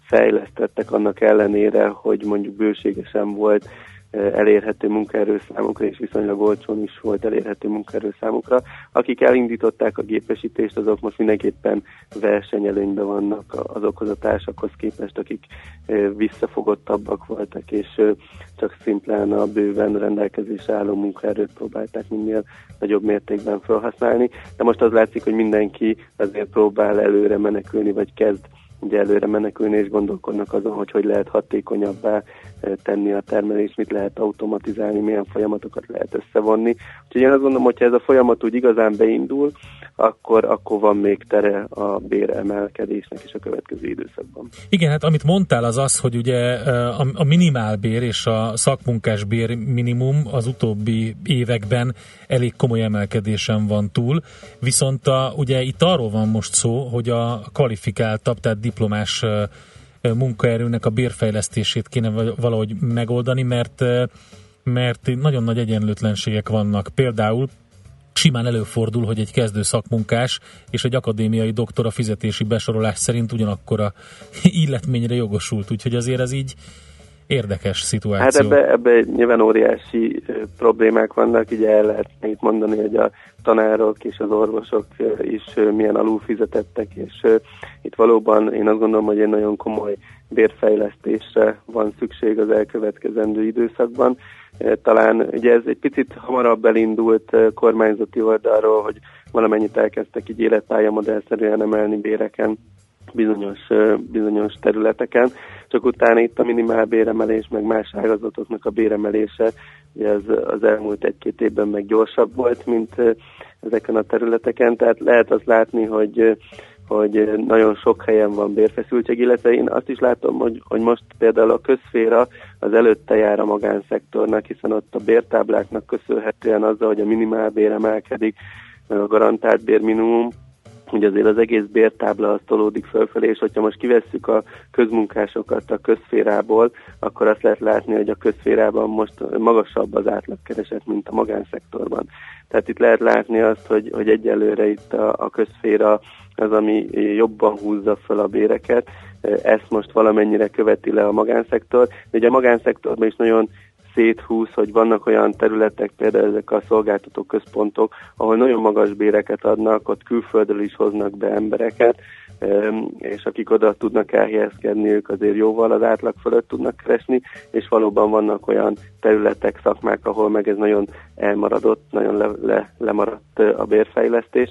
fejlesztettek annak ellenére, hogy mondjuk bőségesen volt elérhető munkaerő számukra, és viszonylag olcsón is volt elérhető munkaerő számukra. Akik elindították a gépesítést, azok most mindenképpen versenyelőnyben vannak azokhoz a társakhoz képest, akik visszafogottabbak voltak, és csak szimplán a bőven rendelkezésre álló munkaerőt próbálták minél nagyobb mértékben felhasználni. De most az látszik, hogy mindenki azért próbál előre menekülni, vagy kezd ugye előre menekülni és gondolkodnak azon, hogy hogy lehet hatékonyabbá eh, tenni a termelést, mit lehet automatizálni, milyen folyamatokat lehet összevonni. Úgyhogy én azt gondolom, hogyha ez a folyamat úgy igazán beindul, akkor, akkor van még tere a béremelkedésnek is a következő időszakban. Igen, hát amit mondtál az az, hogy ugye eh, a, a minimálbér és a szakmunkás bér minimum az utóbbi években elég komoly emelkedésen van túl, viszont a, ugye itt arról van most szó, hogy a kvalifikáltabb, tehát diplomás munkaerőnek a bérfejlesztését kéne valahogy megoldani, mert, mert nagyon nagy egyenlőtlenségek vannak. Például simán előfordul, hogy egy kezdő szakmunkás és egy akadémiai doktor a fizetési besorolás szerint ugyanakkor a illetményre jogosult, úgyhogy azért ez így érdekes szituáció. Hát ebbe, ebbe nyilván óriási problémák vannak, ugye el lehet itt mondani, hogy a tanárok és az orvosok is milyen alul fizetettek, és itt valóban én azt gondolom, hogy egy nagyon komoly bérfejlesztésre van szükség az elkövetkezendő időszakban. Talán ugye ez egy picit hamarabb elindult kormányzati oldalról, hogy valamennyit elkezdtek így életpályamodellszerűen emelni béreken bizonyos, bizonyos területeken, csak utána itt a minimál béremelés, meg más ágazatoknak a béremelése, ugye az, az elmúlt egy-két évben meg gyorsabb volt, mint ezeken a területeken, tehát lehet azt látni, hogy hogy nagyon sok helyen van bérfeszültség, illetve én azt is látom, hogy, hogy most például a közféra az előtte jár a magánszektornak, hiszen ott a bértábláknak köszönhetően azzal, hogy a minimálbér emelkedik, a garantált bérminimum, hogy azért az egész bértábla az tolódik fölfelé, és hogyha most kivesszük a közmunkásokat a közférából, akkor azt lehet látni, hogy a közférában most magasabb az átlagkereset, mint a magánszektorban. Tehát itt lehet látni azt, hogy, hogy egyelőre itt a, a közféra az, ami jobban húzza fel a béreket, ezt most valamennyire követi le a magánszektor, de ugye a magánszektorban is nagyon széthúz, hogy vannak olyan területek, például ezek a szolgáltató központok, ahol nagyon magas béreket adnak, ott külföldről is hoznak be embereket, és akik oda tudnak elhelyezkedni, ők azért jóval az átlag fölött tudnak keresni, és valóban vannak olyan területek, szakmák, ahol meg ez nagyon elmaradott, nagyon le, le, lemaradt a bérfejlesztés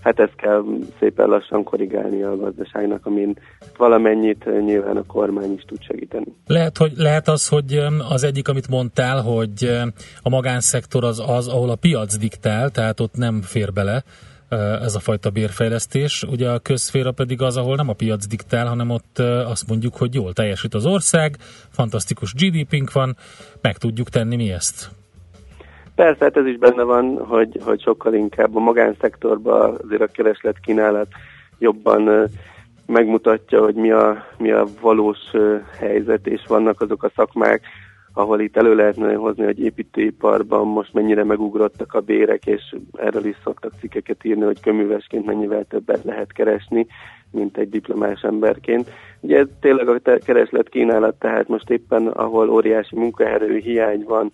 hát ezt kell szépen lassan korrigálni a gazdaságnak, amin valamennyit nyilván a kormány is tud segíteni. Lehet, hogy, lehet az, hogy az egyik, amit mondtál, hogy a magánszektor az az, ahol a piac diktál, tehát ott nem fér bele ez a fajta bérfejlesztés. Ugye a közféra pedig az, ahol nem a piac diktál, hanem ott azt mondjuk, hogy jól teljesít az ország, fantasztikus GDP-nk van, meg tudjuk tenni mi ezt. Persze, hát ez is benne van, hogy, hogy sokkal inkább a magánszektorban azért a kereslet kínálat jobban megmutatja, hogy mi a, mi a valós helyzet, és vannak azok a szakmák, ahol itt elő lehetne hozni, hogy építőiparban most mennyire megugrottak a bérek, és erről is szoktak cikkeket írni, hogy köművesként mennyivel többet lehet keresni, mint egy diplomás emberként. Ugye ez tényleg a kereslet kínálat, tehát most éppen, ahol óriási munkaerő hiány van,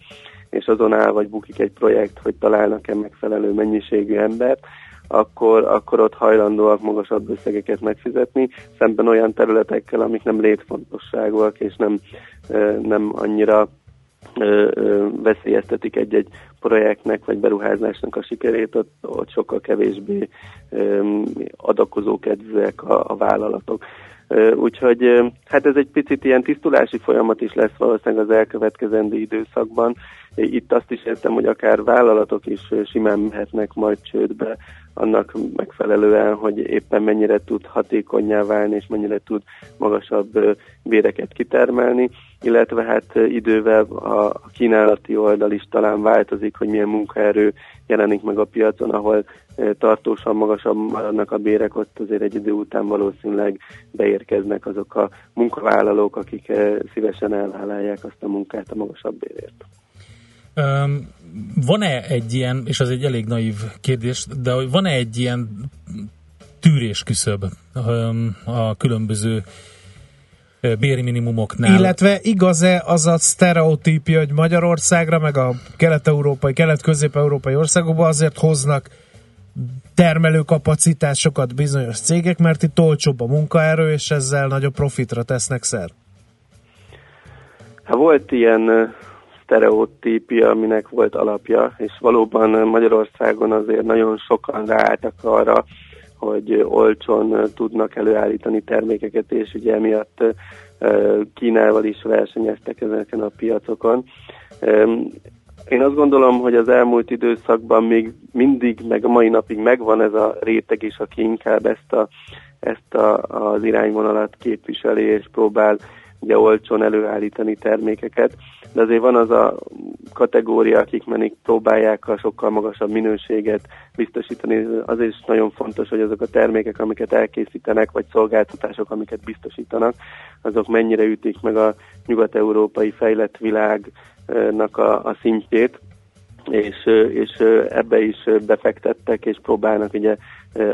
és azon áll vagy bukik egy projekt, hogy találnak-e megfelelő mennyiségű embert, akkor, akkor ott hajlandóak magasabb összegeket megfizetni, szemben olyan területekkel, amik nem létfontosságúak, és nem, nem annyira veszélyeztetik egy-egy projektnek vagy beruházásnak a sikerét, ott, ott sokkal kevésbé adakozókedvűek a, a vállalatok. Úgyhogy hát ez egy picit ilyen tisztulási folyamat is lesz valószínűleg az elkövetkezendő időszakban, Itt azt is értem, hogy akár vállalatok is simán mehetnek majd csődbe, annak megfelelően, hogy éppen mennyire tud hatékonyá válni, és mennyire tud magasabb béreket kitermelni, illetve hát idővel a kínálati oldal is talán változik, hogy milyen munkaerő jelenik meg a piacon, ahol tartósan magasabb maradnak a bérek, ott azért egy idő után valószínűleg beérkeznek azok a munkavállalók, akik szívesen elvállalják azt a munkát a magasabb bérért. Um, van-e egy ilyen, és az egy elég naív kérdés, de hogy van-e egy ilyen tűrésküszöb um, a különböző béri minimumoknál. Illetve igaz-e az a sztereotípia, hogy Magyarországra, meg a kelet-európai, kelet-közép-európai országokba azért hoznak termelőkapacitásokat bizonyos cégek, mert itt olcsóbb a munkaerő, és ezzel nagyobb profitra tesznek szer? Hát volt ilyen sztereotípia, aminek volt alapja, és valóban Magyarországon azért nagyon sokan ráálltak arra, hogy olcsón tudnak előállítani termékeket, és ugye emiatt Kínával is versenyeztek ezeken a piacokon. Én azt gondolom, hogy az elmúlt időszakban még mindig, meg a mai napig megvan ez a réteg is, aki inkább ezt, a, ezt a, az irányvonalat képviseli és próbál ugye olcsón előállítani termékeket, de azért van az a kategória, akik menik próbálják a sokkal magasabb minőséget biztosítani. Azért is nagyon fontos, hogy azok a termékek, amiket elkészítenek, vagy szolgáltatások, amiket biztosítanak, azok mennyire ütik meg a nyugat-európai fejlett világnak a, a szintjét, és, és ebbe is befektettek, és próbálnak ugye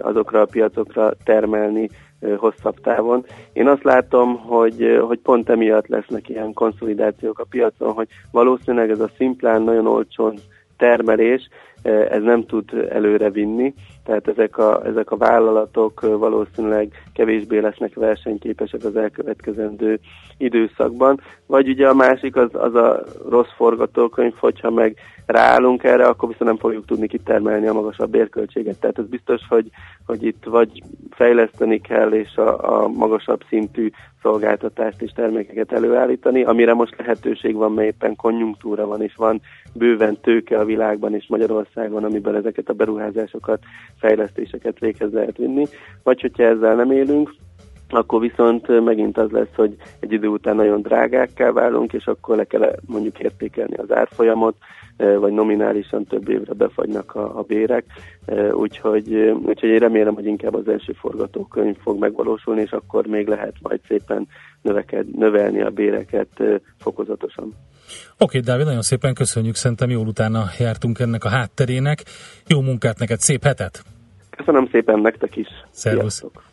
azokra a piacokra termelni hosszabb távon. Én azt látom, hogy, hogy pont emiatt lesznek ilyen konszolidációk a piacon, hogy valószínűleg ez a szimplán nagyon olcsón termelés, ez nem tud előre vinni, tehát ezek a, ezek a vállalatok valószínűleg kevésbé lesznek versenyképesek az elkövetkezendő időszakban. Vagy ugye a másik az, az a rossz forgatókönyv, hogyha meg ráállunk erre, akkor viszont nem fogjuk tudni kitermelni a magasabb bérköltséget. Tehát ez biztos, hogy, hogy itt vagy fejleszteni kell, és a, a magasabb szintű szolgáltatást és termékeket előállítani, amire most lehetőség van, mert éppen konjunktúra van, és van bőven tőke a világban és Magyarországon, amiből ezeket a beruházásokat, fejlesztéseket véghez lehet vinni. Vagy hogyha ezzel nem élünk, akkor viszont megint az lesz, hogy egy idő után nagyon drágákká válunk, és akkor le kell mondjuk értékelni az árfolyamot, vagy nominálisan több évre befagynak a, a bérek, úgyhogy, úgyhogy én remélem, hogy inkább az első forgatókönyv fog megvalósulni, és akkor még lehet majd szépen növeked, növelni a béreket fokozatosan. Oké, okay, Dávid, nagyon szépen köszönjük, szerintem jól utána jártunk ennek a hátterének. Jó munkát neked, szép hetet! Köszönöm szépen nektek is! Szervusz! Sziasztok.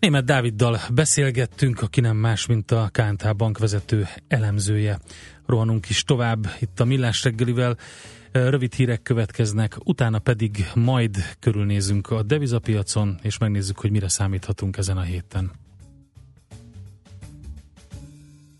Német Dáviddal beszélgettünk, aki nem más, mint a KNT Bank vezető elemzője. Rohanunk is tovább itt a Millás reggelivel. Rövid hírek következnek, utána pedig majd körülnézünk a devizapiacon, és megnézzük, hogy mire számíthatunk ezen a héten.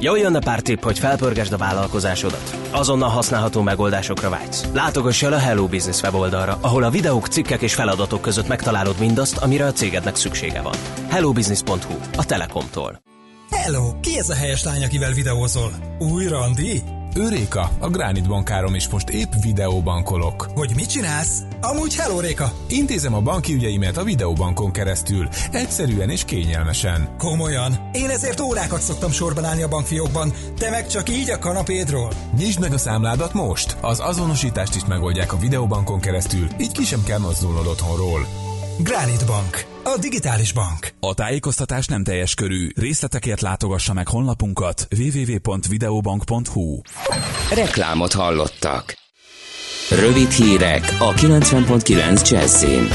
Jól jönne pár tipp, hogy felpörgesd a vállalkozásodat. Azonnal használható megoldásokra vágysz. Látogass el a Hello Business weboldalra, ahol a videók, cikkek és feladatok között megtalálod mindazt, amire a cégednek szüksége van. hellobusiness.hu, a Telekomtól. Hello! Ki ez a helyes lány, akivel videózol? Új Randi? Ő Réka, a Gránit bankárom is most épp videóbankolok. Hogy mit csinálsz? Amúgy hello Réka! Intézem a banki ügyeimet a videóbankon keresztül, egyszerűen és kényelmesen. Komolyan? Én ezért órákat szoktam sorban állni a bankfiókban, te meg csak így a kanapédról. Nyisd meg a számládat most! Az azonosítást is megoldják a videóbankon keresztül, így ki sem kell mozdulnod otthonról. Granite Bank, a digitális bank. A tájékoztatás nem teljes körű. Részletekért látogassa meg honlapunkat www.videobank.hu. Reklámot hallottak. Rövid hírek a 90.9 Jazzin.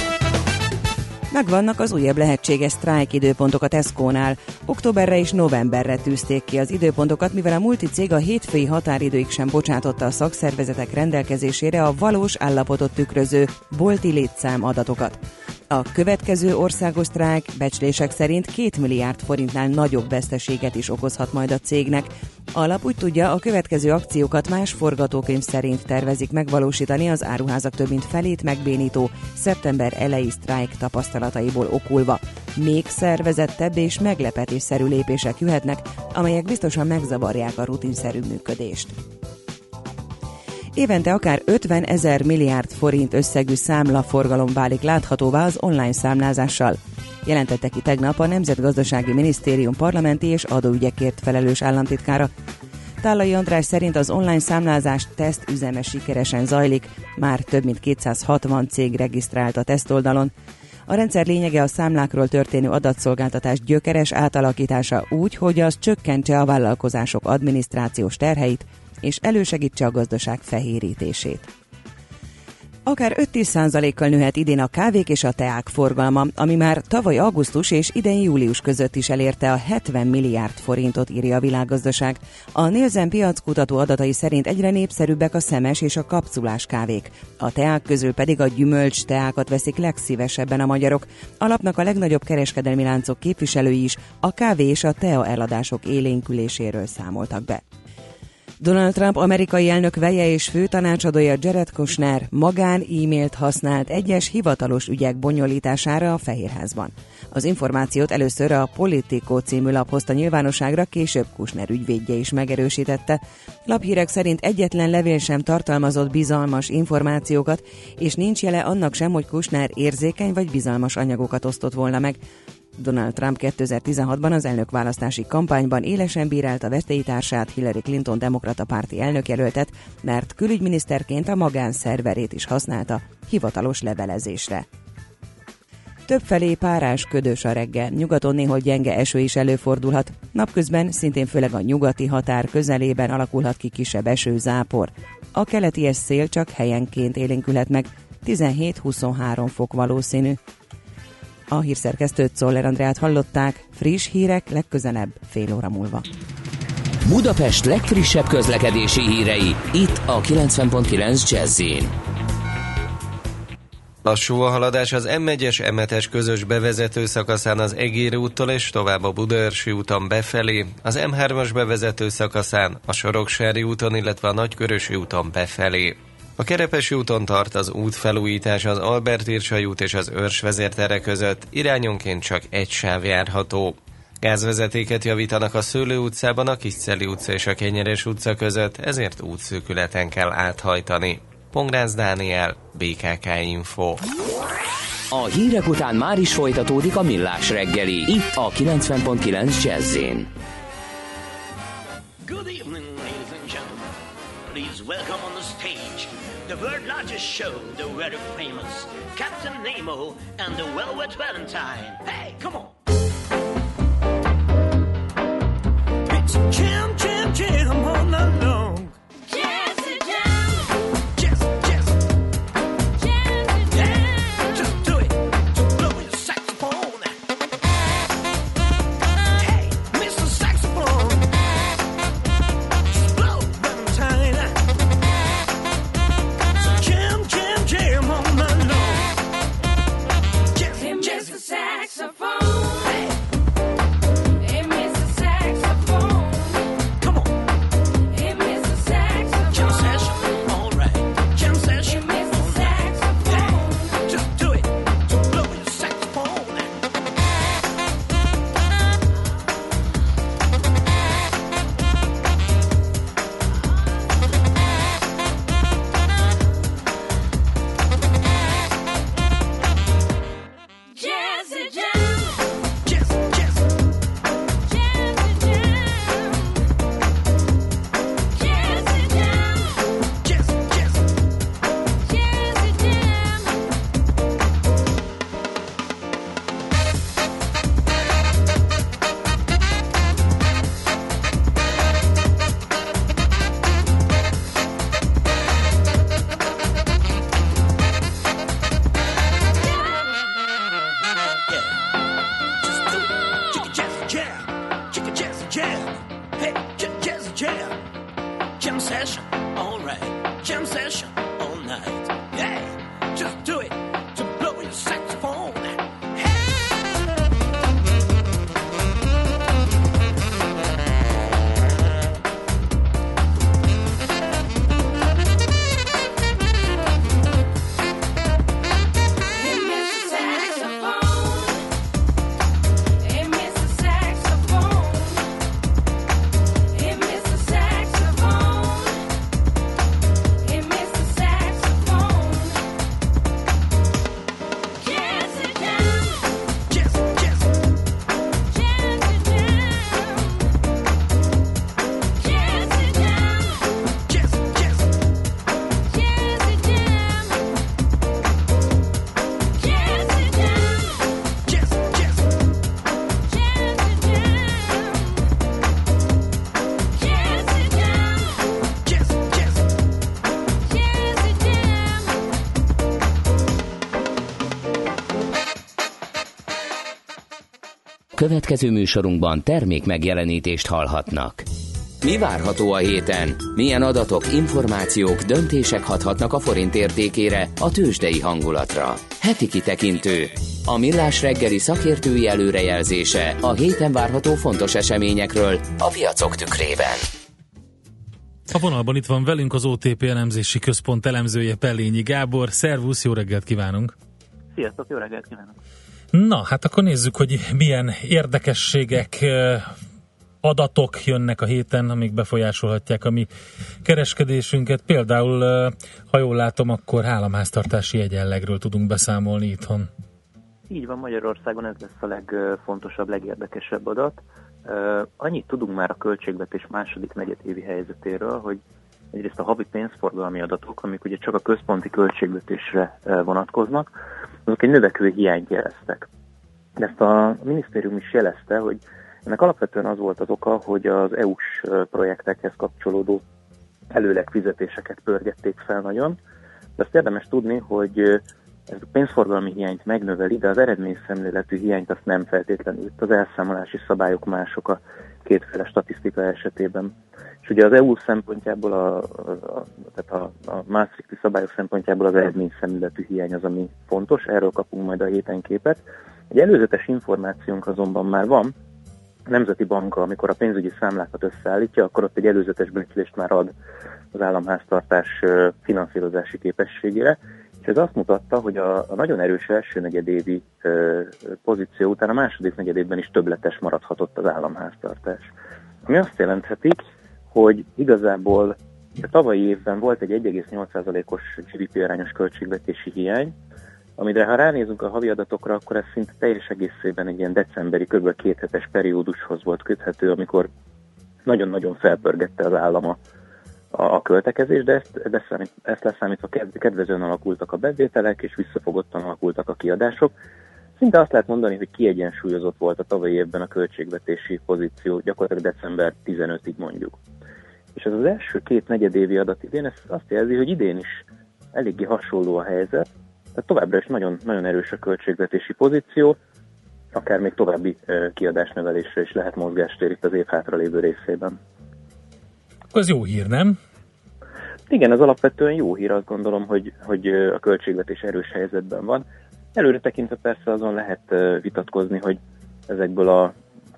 Megvannak az újabb lehetséges sztrájk időpontok a Tesco-nál. Októberre és novemberre tűzték ki az időpontokat, mivel a multicég a hétfői határidőig sem bocsátotta a szakszervezetek rendelkezésére a valós állapotot tükröző bolti létszám adatokat. A következő országos sztrájk becslések szerint 2 milliárd forintnál nagyobb veszteséget is okozhat majd a cégnek. Alap úgy tudja, a következő akciókat más forgatókönyv szerint tervezik megvalósítani az áruházak több mint felét megbénító szeptember elejé sztrájk tapasztalataiból okulva. Még szervezettebb és meglepetésszerű lépések jöhetnek, amelyek biztosan megzavarják a rutinszerű működést. Évente akár 50 ezer milliárd forint összegű számlaforgalom válik láthatóvá az online számlázással. Jelentette ki tegnap a Nemzetgazdasági Minisztérium parlamenti és adóügyekért felelős államtitkára. Tálai András szerint az online számlázás teszt üzeme sikeresen zajlik, már több mint 260 cég regisztrált a tesztoldalon. A rendszer lényege a számlákról történő adatszolgáltatás gyökeres átalakítása úgy, hogy az csökkentse a vállalkozások adminisztrációs terheit, és elősegítse a gazdaság fehérítését. Akár 5-10%-kal nőhet idén a kávék és a teák forgalma, ami már tavaly augusztus és idén július között is elérte a 70 milliárd forintot, írja a világgazdaság. A Nielsen piackutató adatai szerint egyre népszerűbbek a szemes és a kapszulás kávék. A teák közül pedig a gyümölcs teákat veszik legszívesebben a magyarok. Alapnak a legnagyobb kereskedelmi láncok képviselői is a kávé és a tea eladások élénküléséről számoltak be. Donald Trump amerikai elnök veje és főtanácsadója Jared Kushner magán e-mailt használt egyes hivatalos ügyek bonyolítására a Fehérházban. Az információt először a Politico című lap hozta nyilvánosságra, később Kushner ügyvédje is megerősítette. Laphírek szerint egyetlen levél sem tartalmazott bizalmas információkat, és nincs jele annak sem, hogy Kushner érzékeny vagy bizalmas anyagokat osztott volna meg. Donald Trump 2016-ban az elnökválasztási kampányban élesen bírálta veszélytársát Hillary Clinton demokrata párti elnökjelöltet, mert külügyminiszterként a magánszerverét is használta hivatalos levelezésre. Többfelé párás, ködös a reggel, nyugaton néhol gyenge eső is előfordulhat. Napközben szintén főleg a nyugati határ közelében alakulhat ki kisebb eső, zápor. A keleti szél csak helyenként élénkülhet meg, 17-23 fok valószínű. A hírszerkesztőt Szoller Andrát hallották, friss hírek legközelebb fél óra múlva. Budapest legfrissebb közlekedési hírei, itt a 90.9 jazz Lassú a haladás az M1-es M7-es közös bevezető szakaszán az Egér úttól és tovább a Budaörsi úton befelé, az M3-as bevezető szakaszán a Soroksári úton, illetve a Nagykörösi úton befelé. A Kerepesi úton tart az útfelújítás az Albert Irsai út és az Őrs vezértere között, irányonként csak egy sáv járható. Gázvezetéket javítanak a Szőlő utcában, a Kisceli utca és a Kenyeres utca között, ezért útszűkületen kell áthajtani. Pongrász Dániel, BKK Info. A hírek után már is folytatódik a millás reggeli, itt a 90.9 jazz Good evening, ladies and gentlemen. Please welcome on the stage the world largest show, the very famous Captain Nemo and the Velvet Valentine. Hey, come on. It's jam, jam all night long. Következő műsorunkban termék megjelenítést hallhatnak. Mi várható a héten? Milyen adatok, információk, döntések hathatnak a forint értékére, a tőzsdei hangulatra? Heti kitekintő. A millás reggeli szakértői előrejelzése a héten várható fontos eseményekről a piacok tükrében. A vonalban itt van velünk az OTP elemzési központ elemzője Pellényi Gábor. Szervusz, jó reggelt kívánunk! Sziasztok, jó reggelt kívánok! Na, hát akkor nézzük, hogy milyen érdekességek, adatok jönnek a héten, amik befolyásolhatják a mi kereskedésünket. Például, ha jól látom, akkor államháztartási egyenlegről tudunk beszámolni itthon. Így van, Magyarországon ez lesz a legfontosabb, legérdekesebb adat. Annyit tudunk már a költségvetés második negyedévi helyzetéről, hogy egyrészt a havi pénzforgalmi adatok, amik ugye csak a központi költségvetésre vonatkoznak, azok egy növekvő hiányt jeleztek. De ezt a minisztérium is jelezte, hogy ennek alapvetően az volt az oka, hogy az EU-s projektekhez kapcsolódó előleg fizetéseket pörgették fel nagyon. De azt érdemes tudni, hogy ez a pénzforgalmi hiányt megnöveli, de az eredményszemléletű hiányt azt nem feltétlenül. Itt az elszámolási szabályok mások a kétféle statisztika esetében. És ugye az EU szempontjából, a, a, tehát a, a Maastrichti szabályok szempontjából az eredményszemléletű hiány az, ami fontos, erről kapunk majd a héten képet. Egy előzetes információnk azonban már van, a Nemzeti Banka, amikor a pénzügyi számlákat összeállítja, akkor ott egy előzetes becslést már ad az államháztartás finanszírozási képességére, és ez azt mutatta, hogy a, a nagyon erős első negyedévi ö, pozíció után a második negyedévben is többletes maradhatott az államháztartás. Ami azt jelentheti, hogy igazából a tavalyi évben volt egy 1,8%-os GDP arányos költségvetési hiány, amire ha ránézünk a havi adatokra, akkor ez szinte teljes egészében egy ilyen decemberi, kb. két hetes periódushoz volt köthető, amikor nagyon-nagyon felpörgette az állama a, költekezés, de ezt, ezt, számít, ezt leszámítva ked- kedvezően alakultak a bevételek, és visszafogottan alakultak a kiadások. Szinte azt lehet mondani, hogy kiegyensúlyozott volt a tavalyi évben a költségvetési pozíció, gyakorlatilag december 15-ig mondjuk. És ez az első két negyedévi adat idén, ez azt jelzi, hogy idén is eléggé hasonló a helyzet, tehát továbbra is nagyon, nagyon erős a költségvetési pozíció, akár még további kiadásnövelésre is lehet mozgástér itt az év hátralévő részében. Az jó hír, nem? Igen, az alapvetően jó hír, azt gondolom, hogy, hogy a költségvetés erős helyzetben van. Előre tekintve persze azon lehet vitatkozni, hogy ezekből a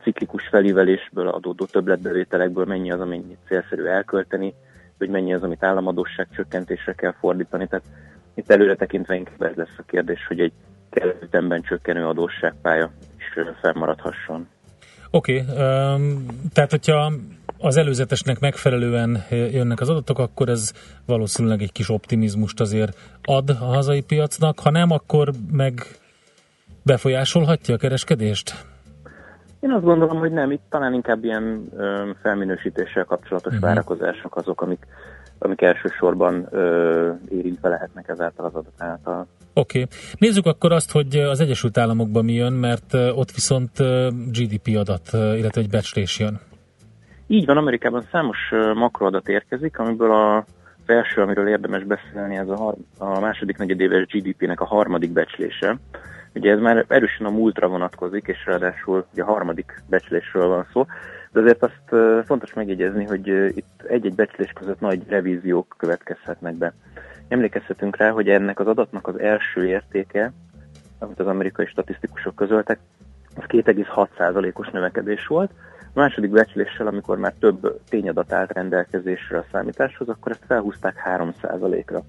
ciklikus felívelésből adódó többletbevételekből mennyi az, amennyit célszerű elkölteni, hogy mennyi az, amit államadóság csökkentésre kell fordítani. Tehát itt előre tekintve inkább ez lesz a kérdés, hogy egy kellő ütemben csökkenő adósságpálya is ö, fennmaradhasson. Oké, okay, um, tehát hogyha az előzetesnek megfelelően jönnek az adatok, akkor ez valószínűleg egy kis optimizmust azért ad a hazai piacnak, ha nem, akkor meg befolyásolhatja a kereskedést? Én azt gondolom, hogy nem. Itt talán inkább ilyen ö, felminősítéssel kapcsolatos uh-huh. várakozások azok, amik, amik elsősorban ö, érintve lehetnek ezáltal az adat által. Oké. Okay. Nézzük akkor azt, hogy az Egyesült Államokban mi jön, mert ott viszont GDP adat, illetve egy becslés jön. Így van, Amerikában számos makroadat érkezik, amiből a az első, amiről érdemes beszélni, ez a, har- a második negyedéves GDP-nek a harmadik becslése. Ugye ez már erősen a múltra vonatkozik, és ráadásul ugye a harmadik becslésről van szó, de azért azt fontos megjegyezni, hogy itt egy-egy becslés között nagy revíziók következhetnek be. Emlékezhetünk rá, hogy ennek az adatnak az első értéke, amit az amerikai statisztikusok közöltek, az 2,6%-os növekedés volt. A második becsléssel, amikor már több tényadat állt rendelkezésre a számításhoz, akkor ezt felhúzták 3%-ra.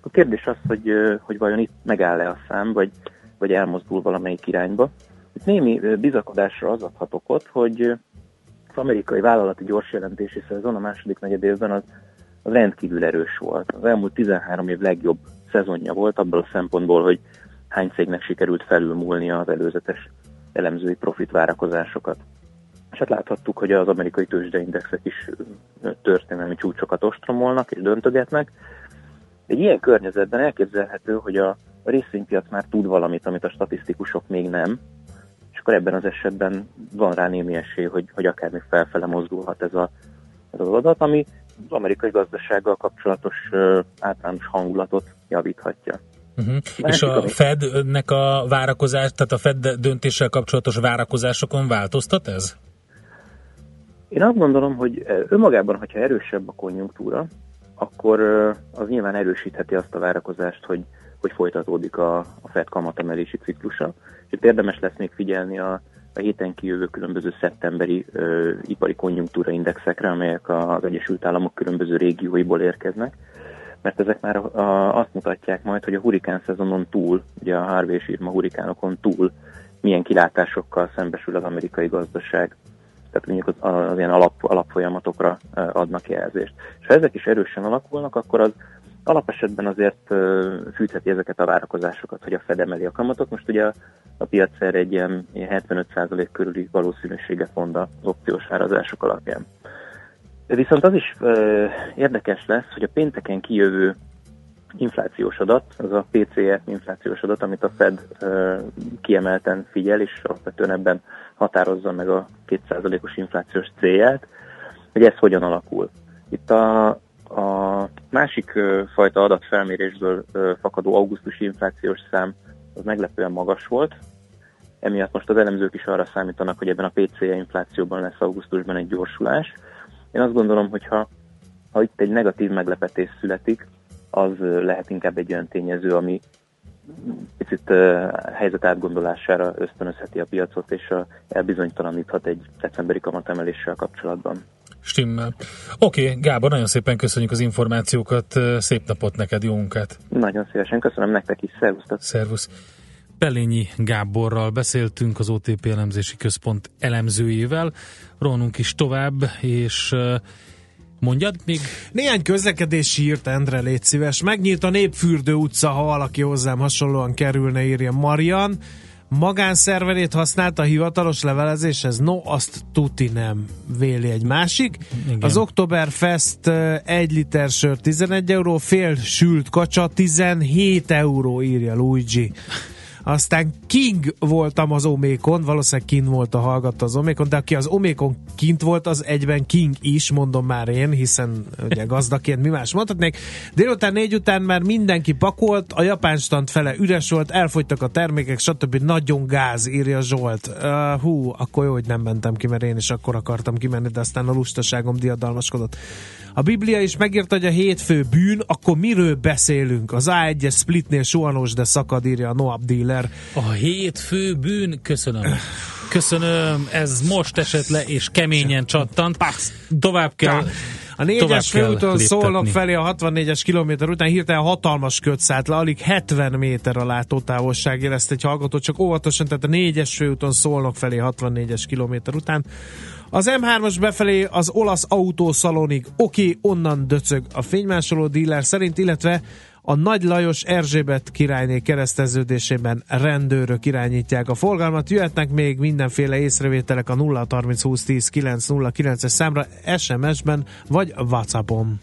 A kérdés az, hogy, hogy vajon itt megáll-e a szám, vagy, vagy elmozdul valamelyik irányba. Itt némi bizakodásra az adhat okot, hogy az amerikai vállalati gyors jelentési szezon a második negyedévben az, az rendkívül erős volt. Az elmúlt 13 év legjobb szezonja volt abból a szempontból, hogy hány cégnek sikerült felülmúlnia az előzetes elemzői profit várakozásokat. És hát láthattuk, hogy az amerikai tőzsdeindexek is történelmi csúcsokat ostromolnak és döntögetnek. Egy ilyen környezetben elképzelhető, hogy a részvénypiac már tud valamit, amit a statisztikusok még nem, és akkor ebben az esetben van rá némi esély, hogy, hogy akár még felfele mozdulhat ez, a, ez az adat, ami az amerikai gazdasággal kapcsolatos ö, általános hangulatot javíthatja. Uh-huh. És a Fednek a várakozás, tehát a Fed döntéssel kapcsolatos várakozásokon változtat ez? Én azt gondolom, hogy önmagában, hogyha erősebb a konjunktúra, akkor az nyilván erősítheti azt a várakozást, hogy, hogy folytatódik a, a Fed kamatemelési ciklusa. És itt érdemes lesz még figyelni a, a héten kijövő különböző szeptemberi ö, ipari konjunktúra indexekre, amelyek az Egyesült Államok különböző régióiból érkeznek, mert ezek már a, azt mutatják majd, hogy a hurikán szezonon túl, ugye a Harvey és Irma hurikánokon túl milyen kilátásokkal szembesül az amerikai gazdaság tehát mondjuk az, az ilyen alap, alapfolyamatokra adnak jelzést. És ha ezek is erősen alakulnak, akkor az alapesetben azért fűtheti ezeket a várakozásokat, hogy a Fed emeli a kamatot. Most ugye a, a piac erre egy ilyen, ilyen 75% körüli valószínűséget mond az opciós árazások alapján. Viszont az is ö, érdekes lesz, hogy a pénteken kijövő inflációs adat, az a PCE inflációs adat, amit a Fed ö, kiemelten figyel, és alapvetően ebben határozza meg a 2%-os inflációs célját, hogy ez hogyan alakul. Itt a, a másik fajta adatfelmérésből fakadó augusztusi inflációs szám az meglepően magas volt, emiatt most az elemzők is arra számítanak, hogy ebben a PCE inflációban lesz augusztusban egy gyorsulás. Én azt gondolom, hogy ha, ha itt egy negatív meglepetés születik, az lehet inkább egy olyan tényező, ami picit helyzet átgondolására ösztönözheti a piacot, és elbizonytalaníthat egy decemberi kamatemeléssel kapcsolatban. Stimmel. Oké, okay, Gábor, nagyon szépen köszönjük az információkat, szép napot neked, jó munkát! Nagyon szívesen köszönöm nektek is, szervusztok! Szervusz! Pelényi Gáborral beszéltünk az OTP elemzési központ elemzőjével, rohanunk is tovább, és uh, Mondjad még? Néhány közlekedési írt, Endre, légy szíves. Megnyílt a Népfürdő utca, ha valaki hozzám hasonlóan kerülne, írja Marian. Magánszerverét használta a hivatalos levelezéshez? No, azt tuti nem, véli egy másik. Igen. Az Oktoberfest egy liter sör 11 euró, fél sült kacsa 17 euró, írja Luigi. Aztán King voltam az Omékon, valószínűleg kint volt a hallgatta az Omékon, de aki az Omékon kint volt, az egyben King is, mondom már én, hiszen ugye gazdaként mi más mondhatnék. Délután négy után már mindenki pakolt, a japán stand fele üres volt, elfogytak a termékek, stb. Nagyon gáz, írja Zsolt. Uh, hú, akkor jó, hogy nem mentem ki, mert én is akkor akartam kimenni, de aztán a lustaságom diadalmaskodott. A Biblia is megírta, hogy a hétfő bűn, akkor miről beszélünk? Az A1-es splitnél suhanós, de szakad, írja a Noab Dealer. A hétfő bűn, köszönöm. Köszönöm, ez most esett le, és keményen csattant. Tovább kell... A négyes főúton Szolnok felé a 64-es kilométer után hirtelen hatalmas köt szállt le, alig 70 méter a látótávolság érezt egy hallgató, csak óvatosan, tehát a négyes főúton Szolnok felé 64-es kilométer után. Az M3-as befelé az olasz autószalonig, oké, onnan döcög a fénymásoló díler szerint, illetve a Nagy Lajos Erzsébet királyné kereszteződésében rendőrök irányítják a forgalmat. Jöhetnek még mindenféle észrevételek a 0 30 20 10 909 es számra SMS-ben vagy Whatsappon.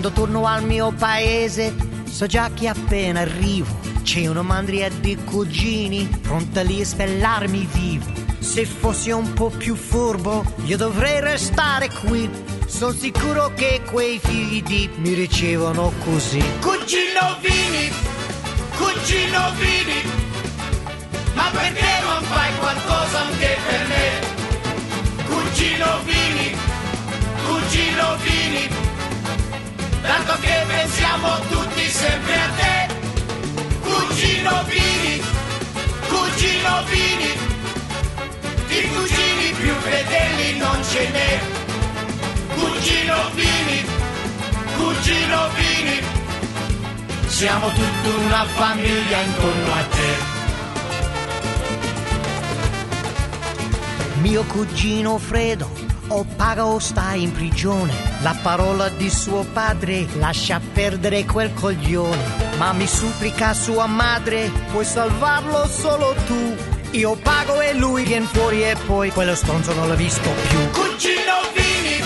Quando torno al mio paese so già che appena arrivo c'è una mandria di cugini pronta lì a spellarmi vivo. Se fossi un po' più furbo io dovrei restare qui. Sono sicuro che quei figli di mi ricevono così. Cugino Vini, cugino Vini, ma perché non fai qualcosa anche per me? Cugino Vini, cugino Vini, tanto che pensiamo tutti sempre a te. Cugino Vini, cugino Vini, di cugini più fedeli non ce n'è. Cugino Vini, cugino Vini, siamo tutta una famiglia intorno a te. Mio cugino Fredo o paga o sta in prigione. La parola di suo padre lascia perdere quel coglione. Ma mi supplica sua madre, puoi salvarlo solo tu. Io pago e lui viene fuori e poi quello stronzo non l'ho visto più. Cugino Vini,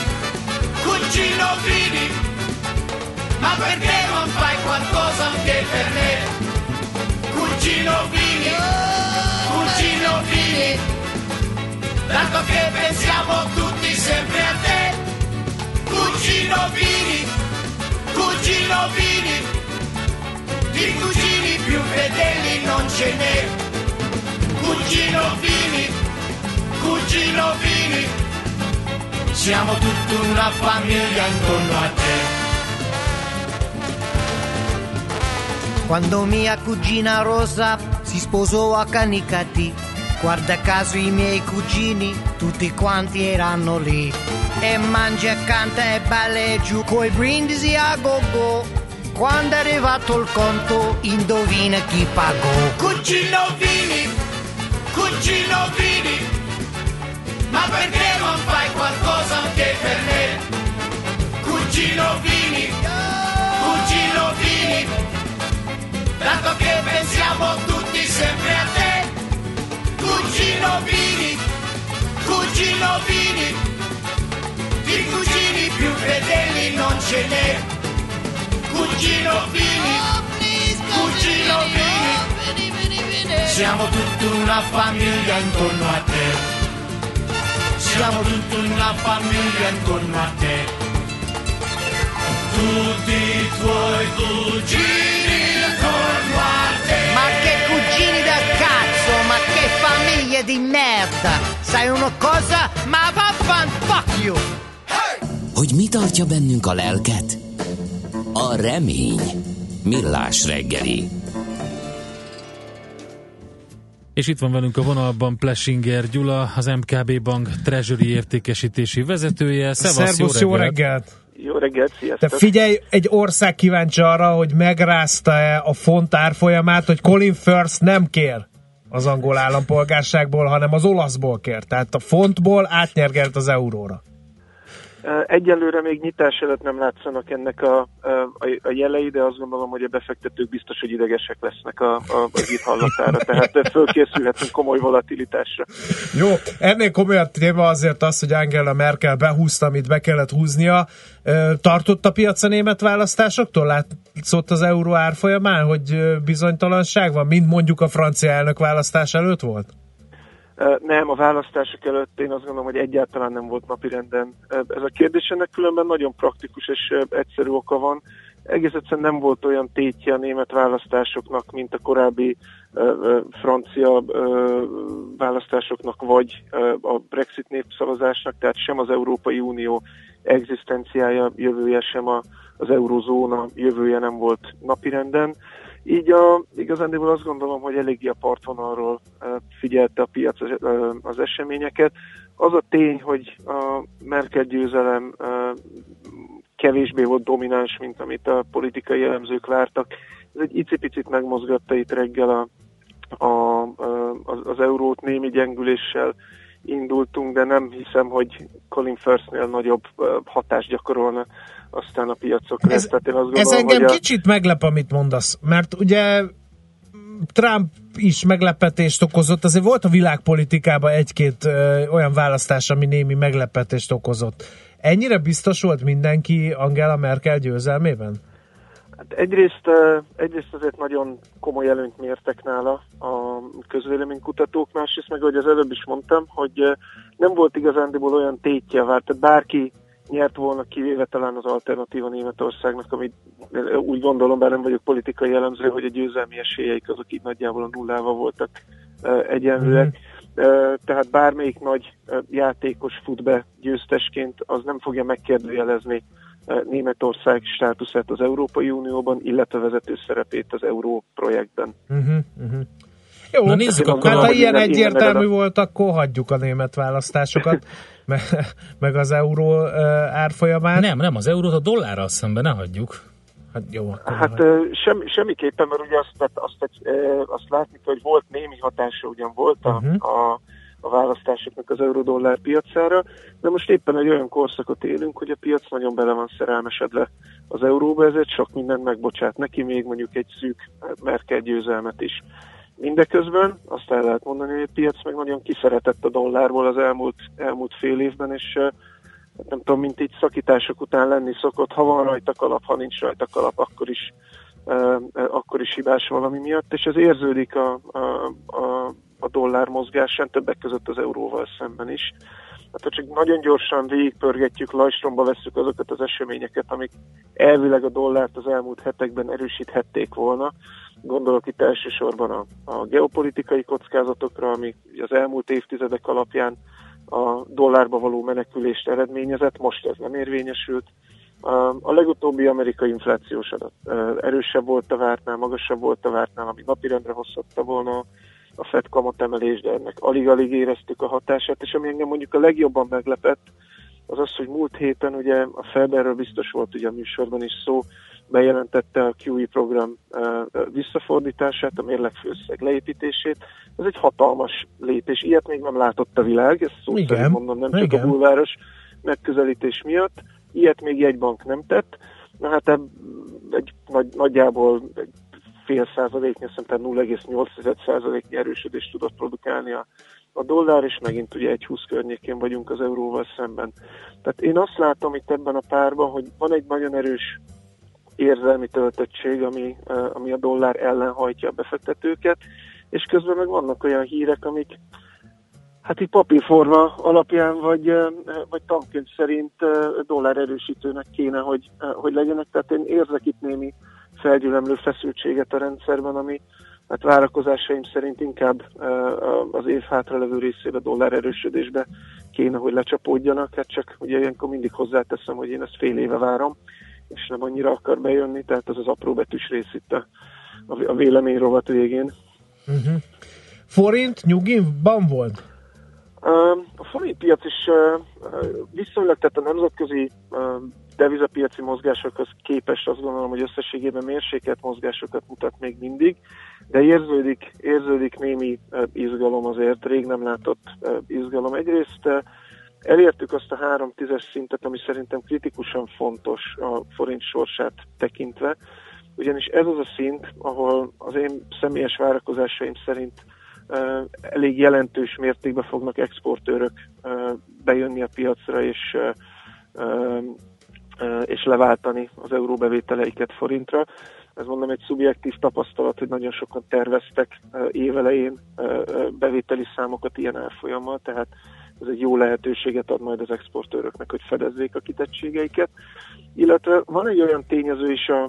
cugino Vini, ma perché non fai qualcosa anche per me? Cugino Vini, cugino Vini, tanto che pensiamo tutti sempre a te. Cugino Vini, cugino Vini, di cugini più fedeli non ce n'è. Cugino Vini, cugino Vini, siamo tutta una famiglia intorno a te. Quando mia cugina Rosa si sposò a Canicati, guarda caso i miei cugini, tutti quanti erano lì. E mangia, canta e balla e giù coi brindisi a go-go. Quando è arrivato il conto, indovina chi pagò. Cugino Vini, cugino Vini, ma perché non fai qualcosa anche per me? Cugino Vini, cugino Vini, tanto che pensiamo tutti sempre a te. Cugino Vini, cugino Vini, di cugini più fedeli non ce n'è. Cugino Vini, cugino Vini, siamo tutta una famiglia intorno a te. Siamo tutta una famiglia intorno a te. Tutti i tuoi cugini intorno a te. Famiglia di merda! Sai una cosa? Ma vaffan fuck you! Hogy mi tartja bennünk a lelket? A remény. Millás reggeli. És itt van velünk a vonalban Plesinger Gyula, az MKB Bank Treasury értékesítési vezetője. Szevasz, Szervusz, jó reggelt! Jó reggelt, Te sziasztok! figyelj, egy ország kíváncsi arra, hogy megrázta-e a font árfolyamát, hogy Colin First nem kér az angol állampolgárságból, hanem az olaszból kér. Tehát a fontból átnyergelt az euróra. Egyelőre még nyitás előtt nem látszanak ennek a, a, a jelei, de azt gondolom, hogy a befektetők biztos, hogy idegesek lesznek a, a, az itt hallatára, tehát fölkészülhetünk komoly volatilitásra. Jó, ennél komolyabb téma azért az, hogy Angela Merkel behúzta, amit be kellett húznia. Tartott a piac a német választásoktól? Látszott az euró árfolyamán, hogy bizonytalanság van, mint mondjuk a francia elnök választás előtt volt? Nem, a választások előtt én azt gondolom, hogy egyáltalán nem volt napirenden. Ez a kérdés ennek különben nagyon praktikus és egyszerű oka van. Egész egyszerűen nem volt olyan tétje a német választásoknak, mint a korábbi francia választásoknak, vagy a Brexit népszavazásnak, tehát sem az Európai Unió egzisztenciája, jövője, sem az eurozóna jövője nem volt napirenden. Így a, igazándiból azt gondolom, hogy eléggé a partvonalról figyelte a piac az, eseményeket. Az a tény, hogy a Merkel győzelem kevésbé volt domináns, mint amit a politikai elemzők vártak. Ez egy icipicit megmozgatta itt reggel a, a, az, az eurót némi gyengüléssel indultunk, de nem hiszem, hogy Colin Firstnél nagyobb hatást gyakorolna aztán a piacokra. Ez, Tehát én azt ez gondolom, engem hogy a... kicsit meglep, amit mondasz, mert ugye Trump is meglepetést okozott, azért volt a világpolitikában egy-két ö, olyan választás, ami némi meglepetést okozott. Ennyire biztos volt mindenki Angela Merkel győzelmében? Hát egyrészt, egyrészt azért nagyon komoly előnyt mértek nála a közvéleménykutatók, másrészt meg, ahogy az előbb is mondtam, hogy nem volt igazándiból olyan tétje tehát bárki nyert volna, kivéve talán az alternatíva Németországnak, amit úgy gondolom, bár nem vagyok politikai elemző, hogy a győzelmi esélyeik azok így nagyjából a nullával voltak egyenlőek. Eh, Tehát bármelyik nagy játékos fut be győztesként, az nem fogja megkérdőjelezni Németország státuszát az Európai Unióban, illetve vezető szerepét az Euró projektben. Uh-huh, uh-huh. Jó, Na nézzük hát akkor ha a- ilyen egyértelmű volt, akkor hagyjuk a német választásokat, meg, meg az euró ö, árfolyamát. Nem, nem, az eurót a dollárral szemben ne hagyjuk. Hát jó, akkor Hát ö, sem, semmiképpen, mert ugye azt, tehát azt, ö, azt látni, hogy volt némi hatása, ugyan volt a, Mhm. a, a választásoknak az euró-dollár piacára, de most éppen egy olyan korszakot élünk, hogy a piac nagyon bele van szerelmesedve az euróba, ezért sok mindent megbocsát neki, még mondjuk egy szűk Merkel győzelmet is. Mindeközben azt el lehet mondani, hogy a piac meg nagyon kiszeretett a dollárból az elmúlt, elmúlt fél évben, és hát nem tudom, mint így szakítások után lenni szokott, ha van rajta kalap, ha nincs rajta kalap, akkor is, akkor is hibás valami miatt, és ez érződik a, a, a, a dollár mozgásán, többek között az euróval szemben is. Hát ha csak nagyon gyorsan végigpörgetjük, lajstromba vesszük azokat az eseményeket, amik elvileg a dollárt az elmúlt hetekben erősíthették volna. Gondolok itt elsősorban a, a geopolitikai kockázatokra, amik az elmúlt évtizedek alapján a dollárba való menekülést eredményezett, most ez nem érvényesült. A- legutóbbi amerikai inflációs adat erősebb volt a vártnál, magasabb volt a vártnál, ami napirendre hozhatta volna a Fed kamatemelés, de ennek alig-alig éreztük a hatását, és ami engem mondjuk a legjobban meglepett, az az, hogy múlt héten ugye a Fed, erről biztos volt ugye a műsorban is szó, bejelentette a QE program ö, visszafordítását, a mérlegfőszeg leépítését. Ez egy hatalmas lépés. Ilyet még nem látott a világ, ezt szó Igen, szerint mondom, nem csak igen. a bulváros megközelítés miatt. Ilyet még egy bank nem tett. Na hát egy nagy, nagyjából egy fél százaléknyi, szerintem 0,8 százaléknyi erősödést tudott produkálni a, a dollár, és megint ugye egy 20 környékén vagyunk az euróval szemben. Tehát én azt látom itt ebben a párban, hogy van egy nagyon erős érzelmi töltöttség, ami, ami a dollár ellen hajtja a befektetőket, és közben meg vannak olyan hírek, amik hát így papírforma alapján, vagy, vagy tankönyv szerint dollár erősítőnek kéne, hogy, hogy legyenek. Tehát én érzek itt némi felgyülemlő feszültséget a rendszerben, ami hát várakozásaim szerint inkább az év hátralevő részébe dollár erősödésbe kéne, hogy lecsapódjanak. Hát csak ugye ilyenkor mindig hozzáteszem, hogy én ezt fél éve várom, és nem annyira akar bejönni, tehát az az apró betűs rész itt a, a, vélemény rovat végén. Uh-huh. Forint nyugiban volt? A forint piac is viszonylag, tehát a nemzetközi devizapiaci mozgásokhoz képest azt gondolom, hogy összességében mérsékelt mozgásokat mutat még mindig, de érződik, érződik némi izgalom azért, rég nem látott izgalom. Egyrészt elértük azt a három tízes szintet, ami szerintem kritikusan fontos a forint sorsát tekintve, ugyanis ez az a szint, ahol az én személyes várakozásaim szerint elég jelentős mértékben fognak exportőrök bejönni a piacra, és, és leváltani az euróbevételeiket forintra. Ez mondom egy szubjektív tapasztalat, hogy nagyon sokan terveztek évelején bevételi számokat ilyen árfolyammal, tehát ez egy jó lehetőséget ad majd az exportőröknek, hogy fedezzék a kitettségeiket. Illetve van egy olyan tényező is a,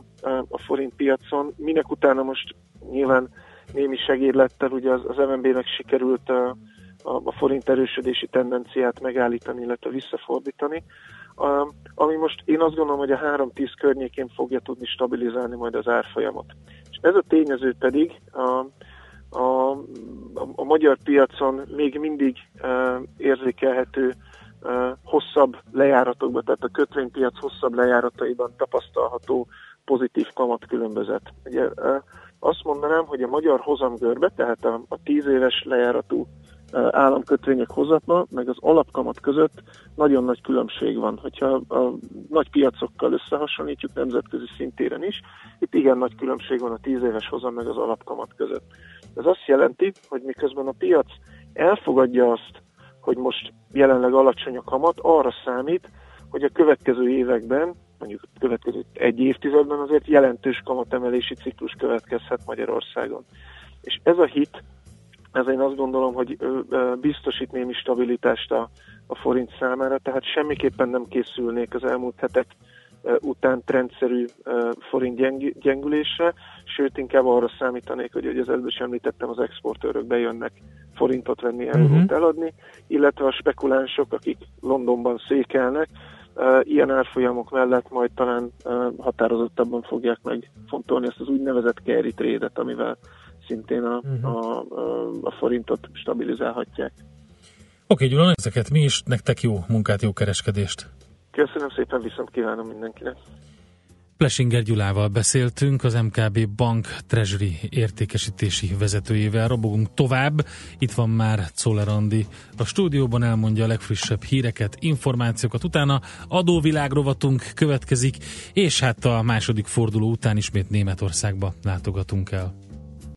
a, forint piacon, minek utána most nyilván némi segédlettel ugye az, az MNB-nek sikerült a, a, a forint erősödési tendenciát megállítani, illetve visszafordítani, ami most én azt gondolom, hogy a 3-10 környékén fogja tudni stabilizálni majd az árfolyamot. És ez a tényező pedig a, a, a, a magyar piacon még mindig uh, érzékelhető uh, hosszabb lejáratokban, tehát a kötvénypiac hosszabb lejárataiban tapasztalható pozitív kamatkülönbözet. Ugye uh, azt mondanám, hogy a magyar hozamgörbe, tehát a, a 10 éves lejáratú államkötvények hozatma, meg az alapkamat között nagyon nagy különbség van. Hogyha a nagy piacokkal összehasonlítjuk nemzetközi szintéren is, itt igen nagy különbség van a 10 éves hozam meg az alapkamat között. Ez azt jelenti, hogy miközben a piac elfogadja azt, hogy most jelenleg alacsony a kamat, arra számít, hogy a következő években, mondjuk a következő egy évtizedben azért jelentős kamatemelési ciklus következhet Magyarországon. És ez a hit, ez én azt gondolom, hogy biztosít némi stabilitást a, a forint számára, tehát semmiképpen nem készülnék az elmúlt hetek után trendszerű forint gyeng- gyengülésre, sőt inkább arra számítanék, hogy, hogy az előbb is említettem, az exportőrök bejönnek forintot venni, eurót Mhm. eladni, illetve a spekulánsok, akik Londonban székelnek, ilyen árfolyamok mellett majd talán határozottabban fogják megfontolni ezt az úgynevezett carry trade-et, amivel szintén a, Mhm. a, a, a forintot stabilizálhatják. Oké, Gyula, ezeket mi is, nektek jó munkát, jó kereskedést. Köszönöm szépen, viszont kívánom mindenkinek. Plesinger Gyulával beszéltünk, az MKB Bank Treasury értékesítési vezetőjével. Robogunk tovább. Itt van már Czoller Andi a stúdióban, elmondja a legfrissebb híreket, információkat. Utána adóvilág rovatunk következik, és hát a második forduló után ismét Németországba látogatunk el.